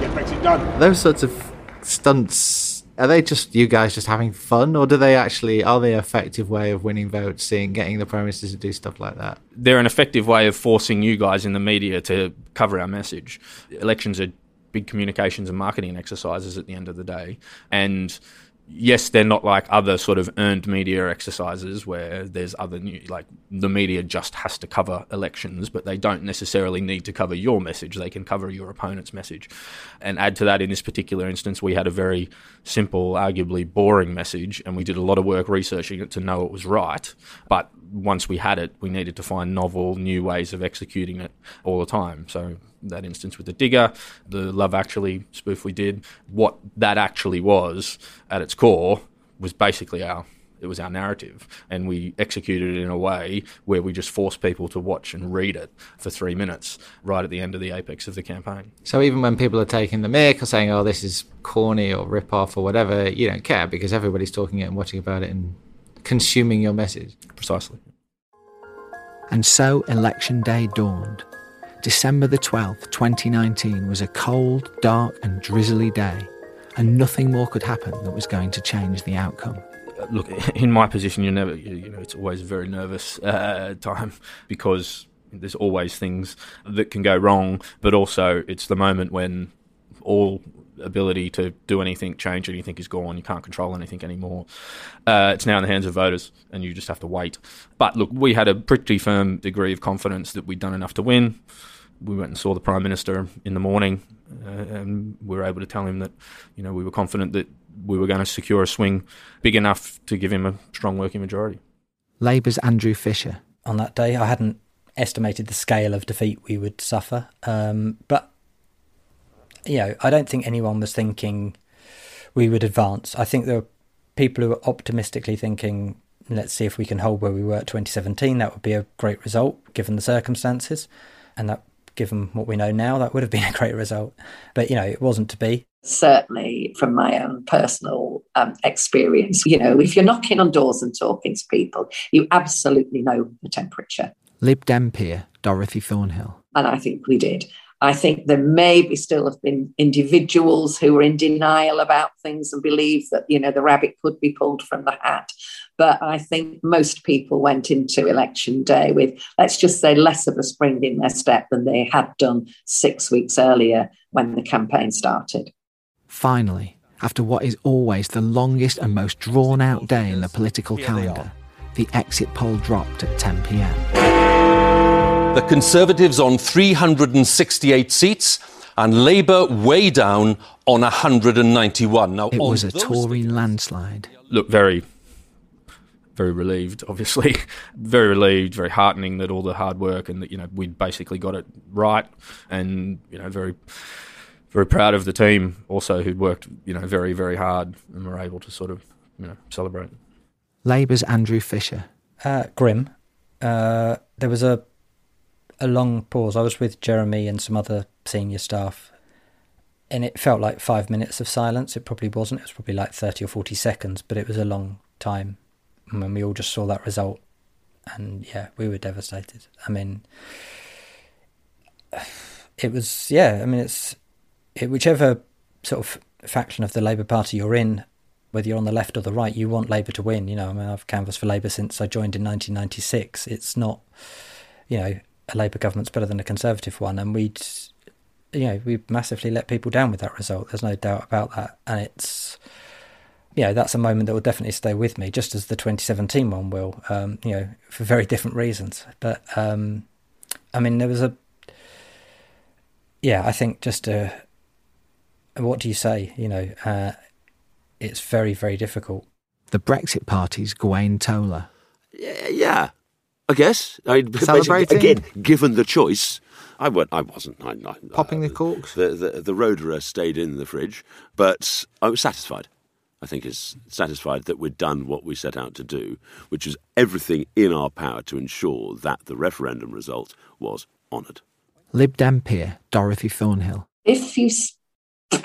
Get Brexit done. Those sorts of stunts are they just you guys just having fun, or do they actually are they an effective way of winning votes, seeing getting the prime minister to do stuff like that? They're an effective way of forcing you guys in the media to cover our message. Elections are big communications and marketing exercises at the end of the day, and yes, they're not like other sort of earned media exercises where there's other new, like the media just has to cover elections, but they don't necessarily need to cover your message. They can cover your opponent's message. And add to that, in this particular instance, we had a very simple, arguably boring message, and we did a lot of work researching it to know it was right. But once we had it, we needed to find novel, new ways of executing it all the time. So that instance with the digger, the Love Actually spoof we did, what that actually was at its core was basically our it was our narrative. And we executed it in a way where we just forced people to watch and read it for three minutes right at the end of the apex of the campaign. So even when people are taking the mic or saying oh this is corny or rip off or whatever you don't care because everybody's talking it and watching about it and consuming your message. Precisely and so election day dawned December the 12th, 2019 was a cold, dark, and drizzly day, and nothing more could happen that was going to change the outcome. Look, in my position, you're never, you know, it's always a very nervous uh, time because there's always things that can go wrong, but also it's the moment when all ability to do anything, change anything is gone. You can't control anything anymore. Uh, it's now in the hands of voters, and you just have to wait. But look, we had a pretty firm degree of confidence that we'd done enough to win we went and saw the prime minister in the morning, uh, and we were able to tell him that, you know, we were confident that we were going to secure a swing big enough to give him a strong working majority. Labour's Andrew Fisher. On that day, I hadn't estimated the scale of defeat we would suffer, um, but you know, I don't think anyone was thinking we would advance. I think there were people who were optimistically thinking, let's see if we can hold where we were at 2017. That would be a great result given the circumstances, and that given what we know now, that would have been a great result. But, you know, it wasn't to be. Certainly, from my own personal um, experience, you know, if you're knocking on doors and talking to people, you absolutely know the temperature. Lib Dem peer Dorothy Thornhill. And I think we did. I think there maybe still have been individuals who were in denial about things and believe that, you know, the rabbit could be pulled from the hat. But I think most people went into election day with, let's just say, less of a spring in their step than they had done six weeks earlier when the campaign started. Finally, after what is always the longest and most drawn out day in the political calendar, the exit poll dropped at 10 pm. The Conservatives on 368 seats and Labour way down on 191. Now, it was a Tory landslide. Look, very very relieved, obviously, very relieved, very heartening that all the hard work and that you know we'd basically got it right, and you know very very proud of the team also who'd worked you know very very hard and were able to sort of you know celebrate. Labour's Andrew Fisher. Uh, grim. Uh, there was a a long pause. I was with Jeremy and some other senior staff, and it felt like five minutes of silence. It probably wasn't. It was probably like thirty or forty seconds, but it was a long time when we all just saw that result, and yeah, we were devastated. I mean, it was yeah. I mean, it's it, whichever sort of faction of the Labour Party you're in, whether you're on the left or the right, you want Labour to win. You know, I mean, I've canvassed for Labour since I joined in 1996. It's not, you know, a Labour government's better than a Conservative one, and we'd, you know, we massively let people down with that result. There's no doubt about that, and it's. You know, that's a moment that will definitely stay with me, just as the 2017 one will, um, you know, for very different reasons. But, um, I mean, there was a, yeah, I think just a, what do you say? You know, uh, it's very, very difficult. The Brexit Party's Gawain Towler. Yeah, yeah, I guess. I mean, Celebrating? again, given the choice, I went. I wasn't. I, I, Popping the uh, corks? The, the the Roederer stayed in the fridge, but I was satisfied. I think is satisfied that we'd done what we set out to do, which is everything in our power to ensure that the referendum result was honoured. Lib Dem peer Dorothy Thornhill. If you, s-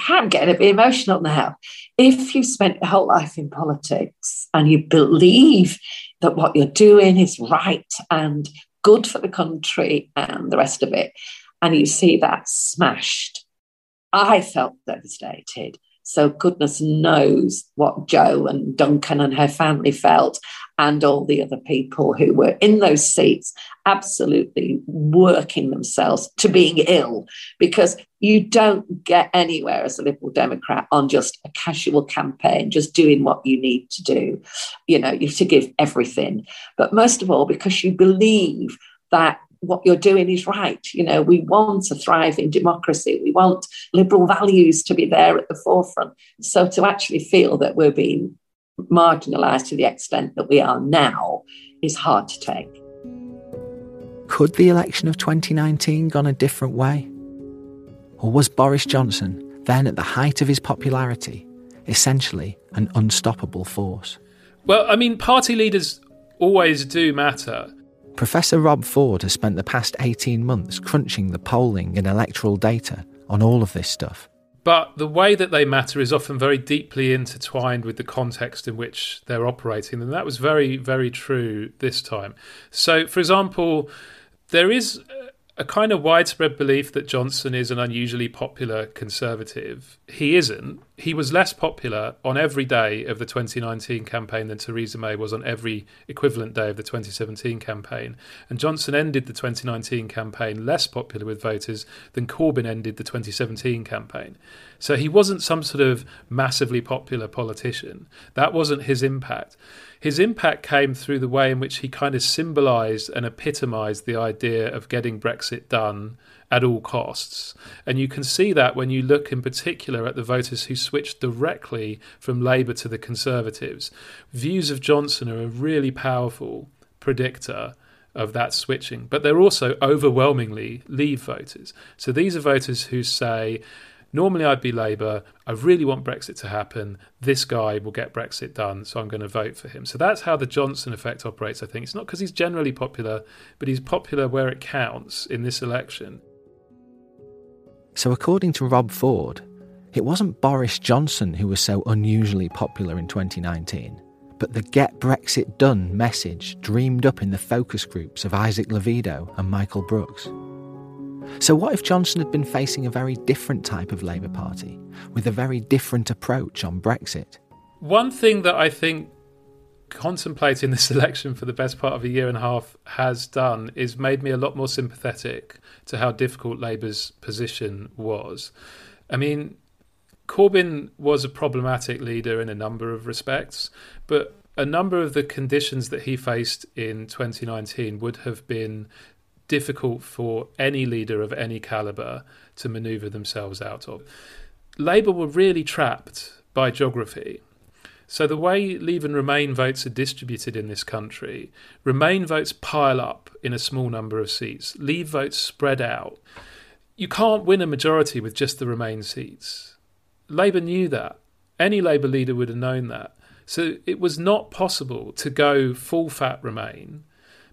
I'm getting a bit emotional now. If you spent your whole life in politics and you believe that what you're doing is right and good for the country and the rest of it, and you see that smashed, I felt devastated. So goodness knows what Jo and Duncan and her family felt, and all the other people who were in those seats, absolutely working themselves to being ill, because you don't get anywhere as a Liberal Democrat on just a casual campaign, just doing what you need to do. You know, you have to give everything, but most of all, because you believe that what you're doing is right. You know, we want a thriving democracy. We want liberal values to be there at the forefront. So to actually feel that we're being marginalised to the extent that we are now is hard to take. Could the election of 2019 gone a different way? Or was Boris Johnson, then at the height of his popularity, essentially an unstoppable force? Well, I mean, party leaders always do matter. Professor Rob Ford has spent the past 18 months crunching the polling and electoral data on all of this stuff. But the way that they matter is often very deeply intertwined with the context in which they're operating. And that was very, very true this time. So, for example, there is a kind of widespread belief that Johnson is an unusually popular conservative. He isn't. He was less popular on every day of the 2019 campaign than Theresa May was on every equivalent day of the 2017 campaign. And Johnson ended the 2019 campaign less popular with voters than Corbyn ended the 2017 campaign. So he wasn't some sort of massively popular politician. That wasn't his impact. His impact came through the way in which he kind of symbolised and epitomised the idea of getting Brexit done at all costs. And you can see that when you look in particular at the voters who switched directly from Labour to the Conservatives. Views of Johnson are a really powerful predictor of that switching, but they're also overwhelmingly Leave voters. So these are voters who say, Normally, I'd be Labour. I really want Brexit to happen. This guy will get Brexit done, so I'm going to vote for him. So that's how the Johnson effect operates, I think. It's not because he's generally popular, but he's popular where it counts in this election. So, according to Rob Ford, it wasn't Boris Johnson who was so unusually popular in 2019, but the Get Brexit Done message dreamed up in the focus groups of Isaac Levido and Michael Brooks. So, what if Johnson had been facing a very different type of Labour Party with a very different approach on Brexit? One thing that I think contemplating this election for the best part of a year and a half has done is made me a lot more sympathetic to how difficult Labour's position was. I mean, Corbyn was a problematic leader in a number of respects, but a number of the conditions that he faced in 2019 would have been difficult for any leader of any calibre to manoeuvre themselves out of. Labour were really trapped by geography. So, the way Leave and Remain votes are distributed in this country, Remain votes pile up in a small number of seats, Leave votes spread out. You can't win a majority with just the Remain seats. Labour knew that. Any Labour leader would have known that. So, it was not possible to go full fat Remain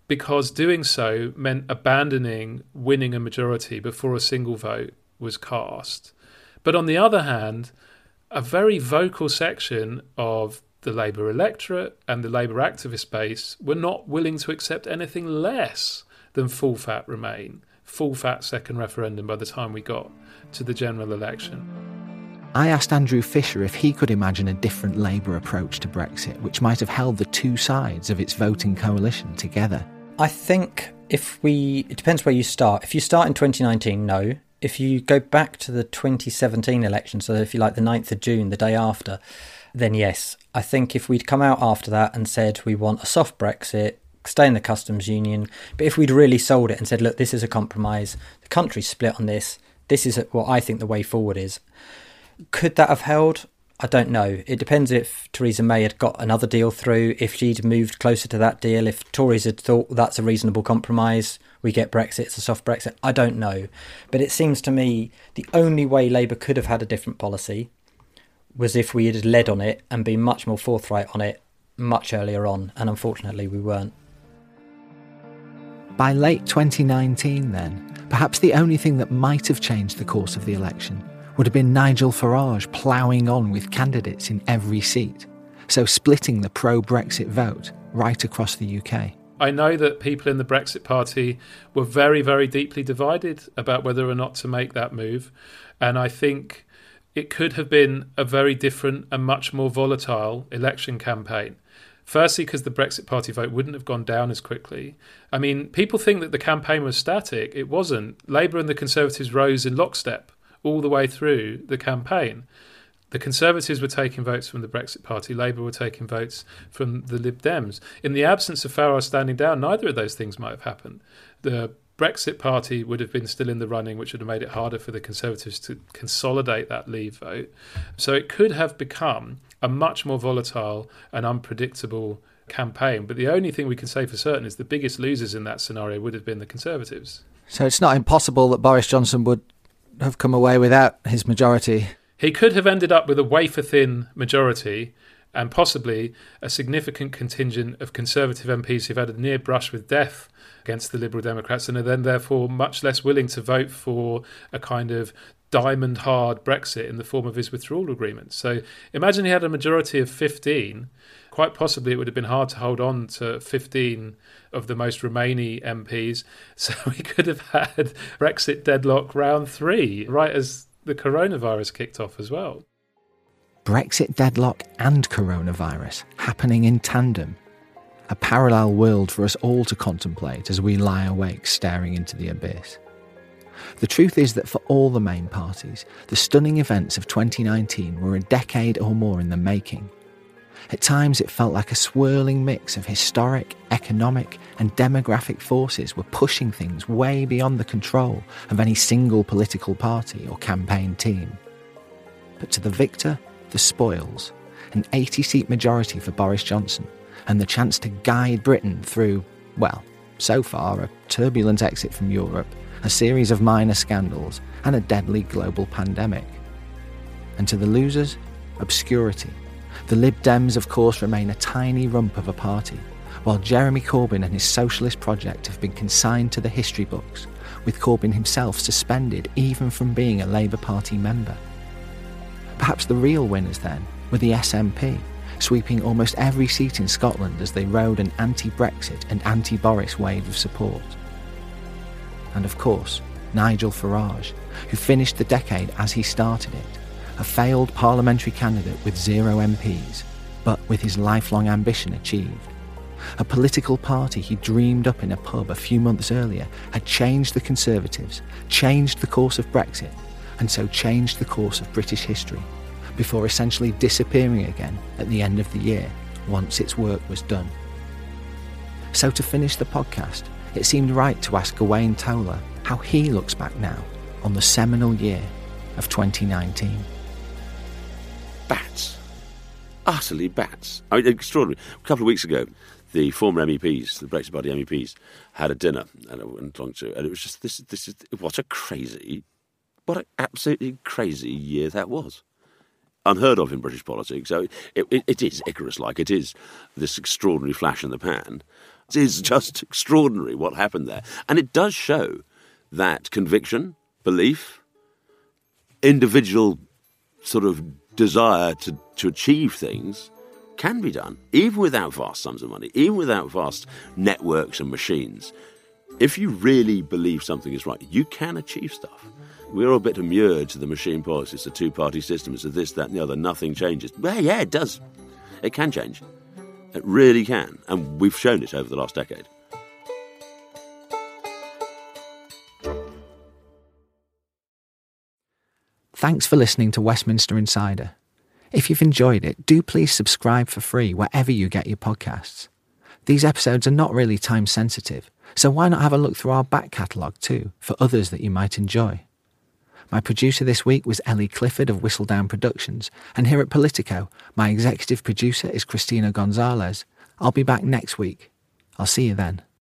because doing so meant abandoning winning a majority before a single vote was cast. But on the other hand, a very vocal section of the Labour electorate and the Labour activist base were not willing to accept anything less than full fat Remain. full fat second referendum by the time we got to the general election. I asked Andrew Fisher if he could imagine a different Labour approach to Brexit, which might have held the two sides of its voting coalition together. I think if we, it depends where you start. If you start in 2019, no. If you go back to the 2017 election, so if you like the 9th of June, the day after, then yes. I think if we'd come out after that and said we want a soft Brexit, stay in the customs union, but if we'd really sold it and said, look, this is a compromise, the country's split on this, this is what I think the way forward is. Could that have held? I don't know. It depends if Theresa May had got another deal through, if she'd moved closer to that deal, if Tories had thought that's a reasonable compromise, we get Brexit, it's a soft Brexit. I don't know. But it seems to me the only way Labour could have had a different policy was if we had led on it and been much more forthright on it much earlier on. And unfortunately, we weren't. By late 2019, then, perhaps the only thing that might have changed the course of the election would have been Nigel Farage ploughing on with candidates in every seat, so splitting the pro Brexit vote right across the UK. I know that people in the Brexit Party were very, very deeply divided about whether or not to make that move. And I think it could have been a very different and much more volatile election campaign. Firstly, because the Brexit Party vote wouldn't have gone down as quickly. I mean, people think that the campaign was static. It wasn't. Labour and the Conservatives rose in lockstep all the way through the campaign. The Conservatives were taking votes from the Brexit Party, Labour were taking votes from the Lib Dems. In the absence of Farage standing down, neither of those things might have happened. The Brexit Party would have been still in the running, which would have made it harder for the Conservatives to consolidate that Leave vote. So it could have become a much more volatile and unpredictable campaign. But the only thing we can say for certain is the biggest losers in that scenario would have been the Conservatives. So it's not impossible that Boris Johnson would have come away without his majority. He could have ended up with a wafer thin majority and possibly a significant contingent of Conservative MPs who've had a near brush with death against the Liberal Democrats and are then therefore much less willing to vote for a kind of diamond hard Brexit in the form of his withdrawal agreement. So imagine he had a majority of 15. Quite possibly it would have been hard to hold on to 15 of the most Remainy MPs. So we could have had Brexit deadlock round three, right as the coronavirus kicked off as well. Brexit deadlock and coronavirus happening in tandem. A parallel world for us all to contemplate as we lie awake staring into the abyss. The truth is that for all the main parties, the stunning events of 2019 were a decade or more in the making. At times, it felt like a swirling mix of historic, economic, and demographic forces were pushing things way beyond the control of any single political party or campaign team. But to the victor, the spoils, an 80 seat majority for Boris Johnson, and the chance to guide Britain through, well, so far, a turbulent exit from Europe, a series of minor scandals, and a deadly global pandemic. And to the losers, obscurity the Lib Dems, of course, remain a tiny rump of a party, while Jeremy Corbyn and his socialist project have been consigned to the history books, with Corbyn himself suspended even from being a Labour Party member. Perhaps the real winners then were the SNP, sweeping almost every seat in Scotland as they rode an anti Brexit and anti Boris wave of support. And of course, Nigel Farage, who finished the decade as he started it a failed parliamentary candidate with zero MPs, but with his lifelong ambition achieved. A political party he dreamed up in a pub a few months earlier had changed the Conservatives, changed the course of Brexit, and so changed the course of British history, before essentially disappearing again at the end of the year once its work was done. So to finish the podcast, it seemed right to ask Gawain Towler how he looks back now on the seminal year of 2019 bats. Utterly bats. I mean, extraordinary. A couple of weeks ago, the former MEPs, the Brexit Party MEPs, had a dinner, and I went along to, and it was just this. This is what a crazy, what an absolutely crazy year that was. Unheard of in British politics. So it, it, it is Icarus-like. It is this extraordinary flash in the pan. It is just extraordinary what happened there, and it does show that conviction, belief, individual sort of desire to, to achieve things can be done, even without vast sums of money, even without vast networks and machines. If you really believe something is right, you can achieve stuff. We're all a bit immured to the machine policy. the two party system. It's a this, that, and the other. Nothing changes. Well, yeah, it does. It can change. It really can. And we've shown it over the last decade. Thanks for listening to Westminster Insider. If you've enjoyed it, do please subscribe for free wherever you get your podcasts. These episodes are not really time sensitive, so why not have a look through our back catalogue too for others that you might enjoy? My producer this week was Ellie Clifford of Whistledown Productions, and here at Politico, my executive producer is Christina Gonzalez. I'll be back next week. I'll see you then.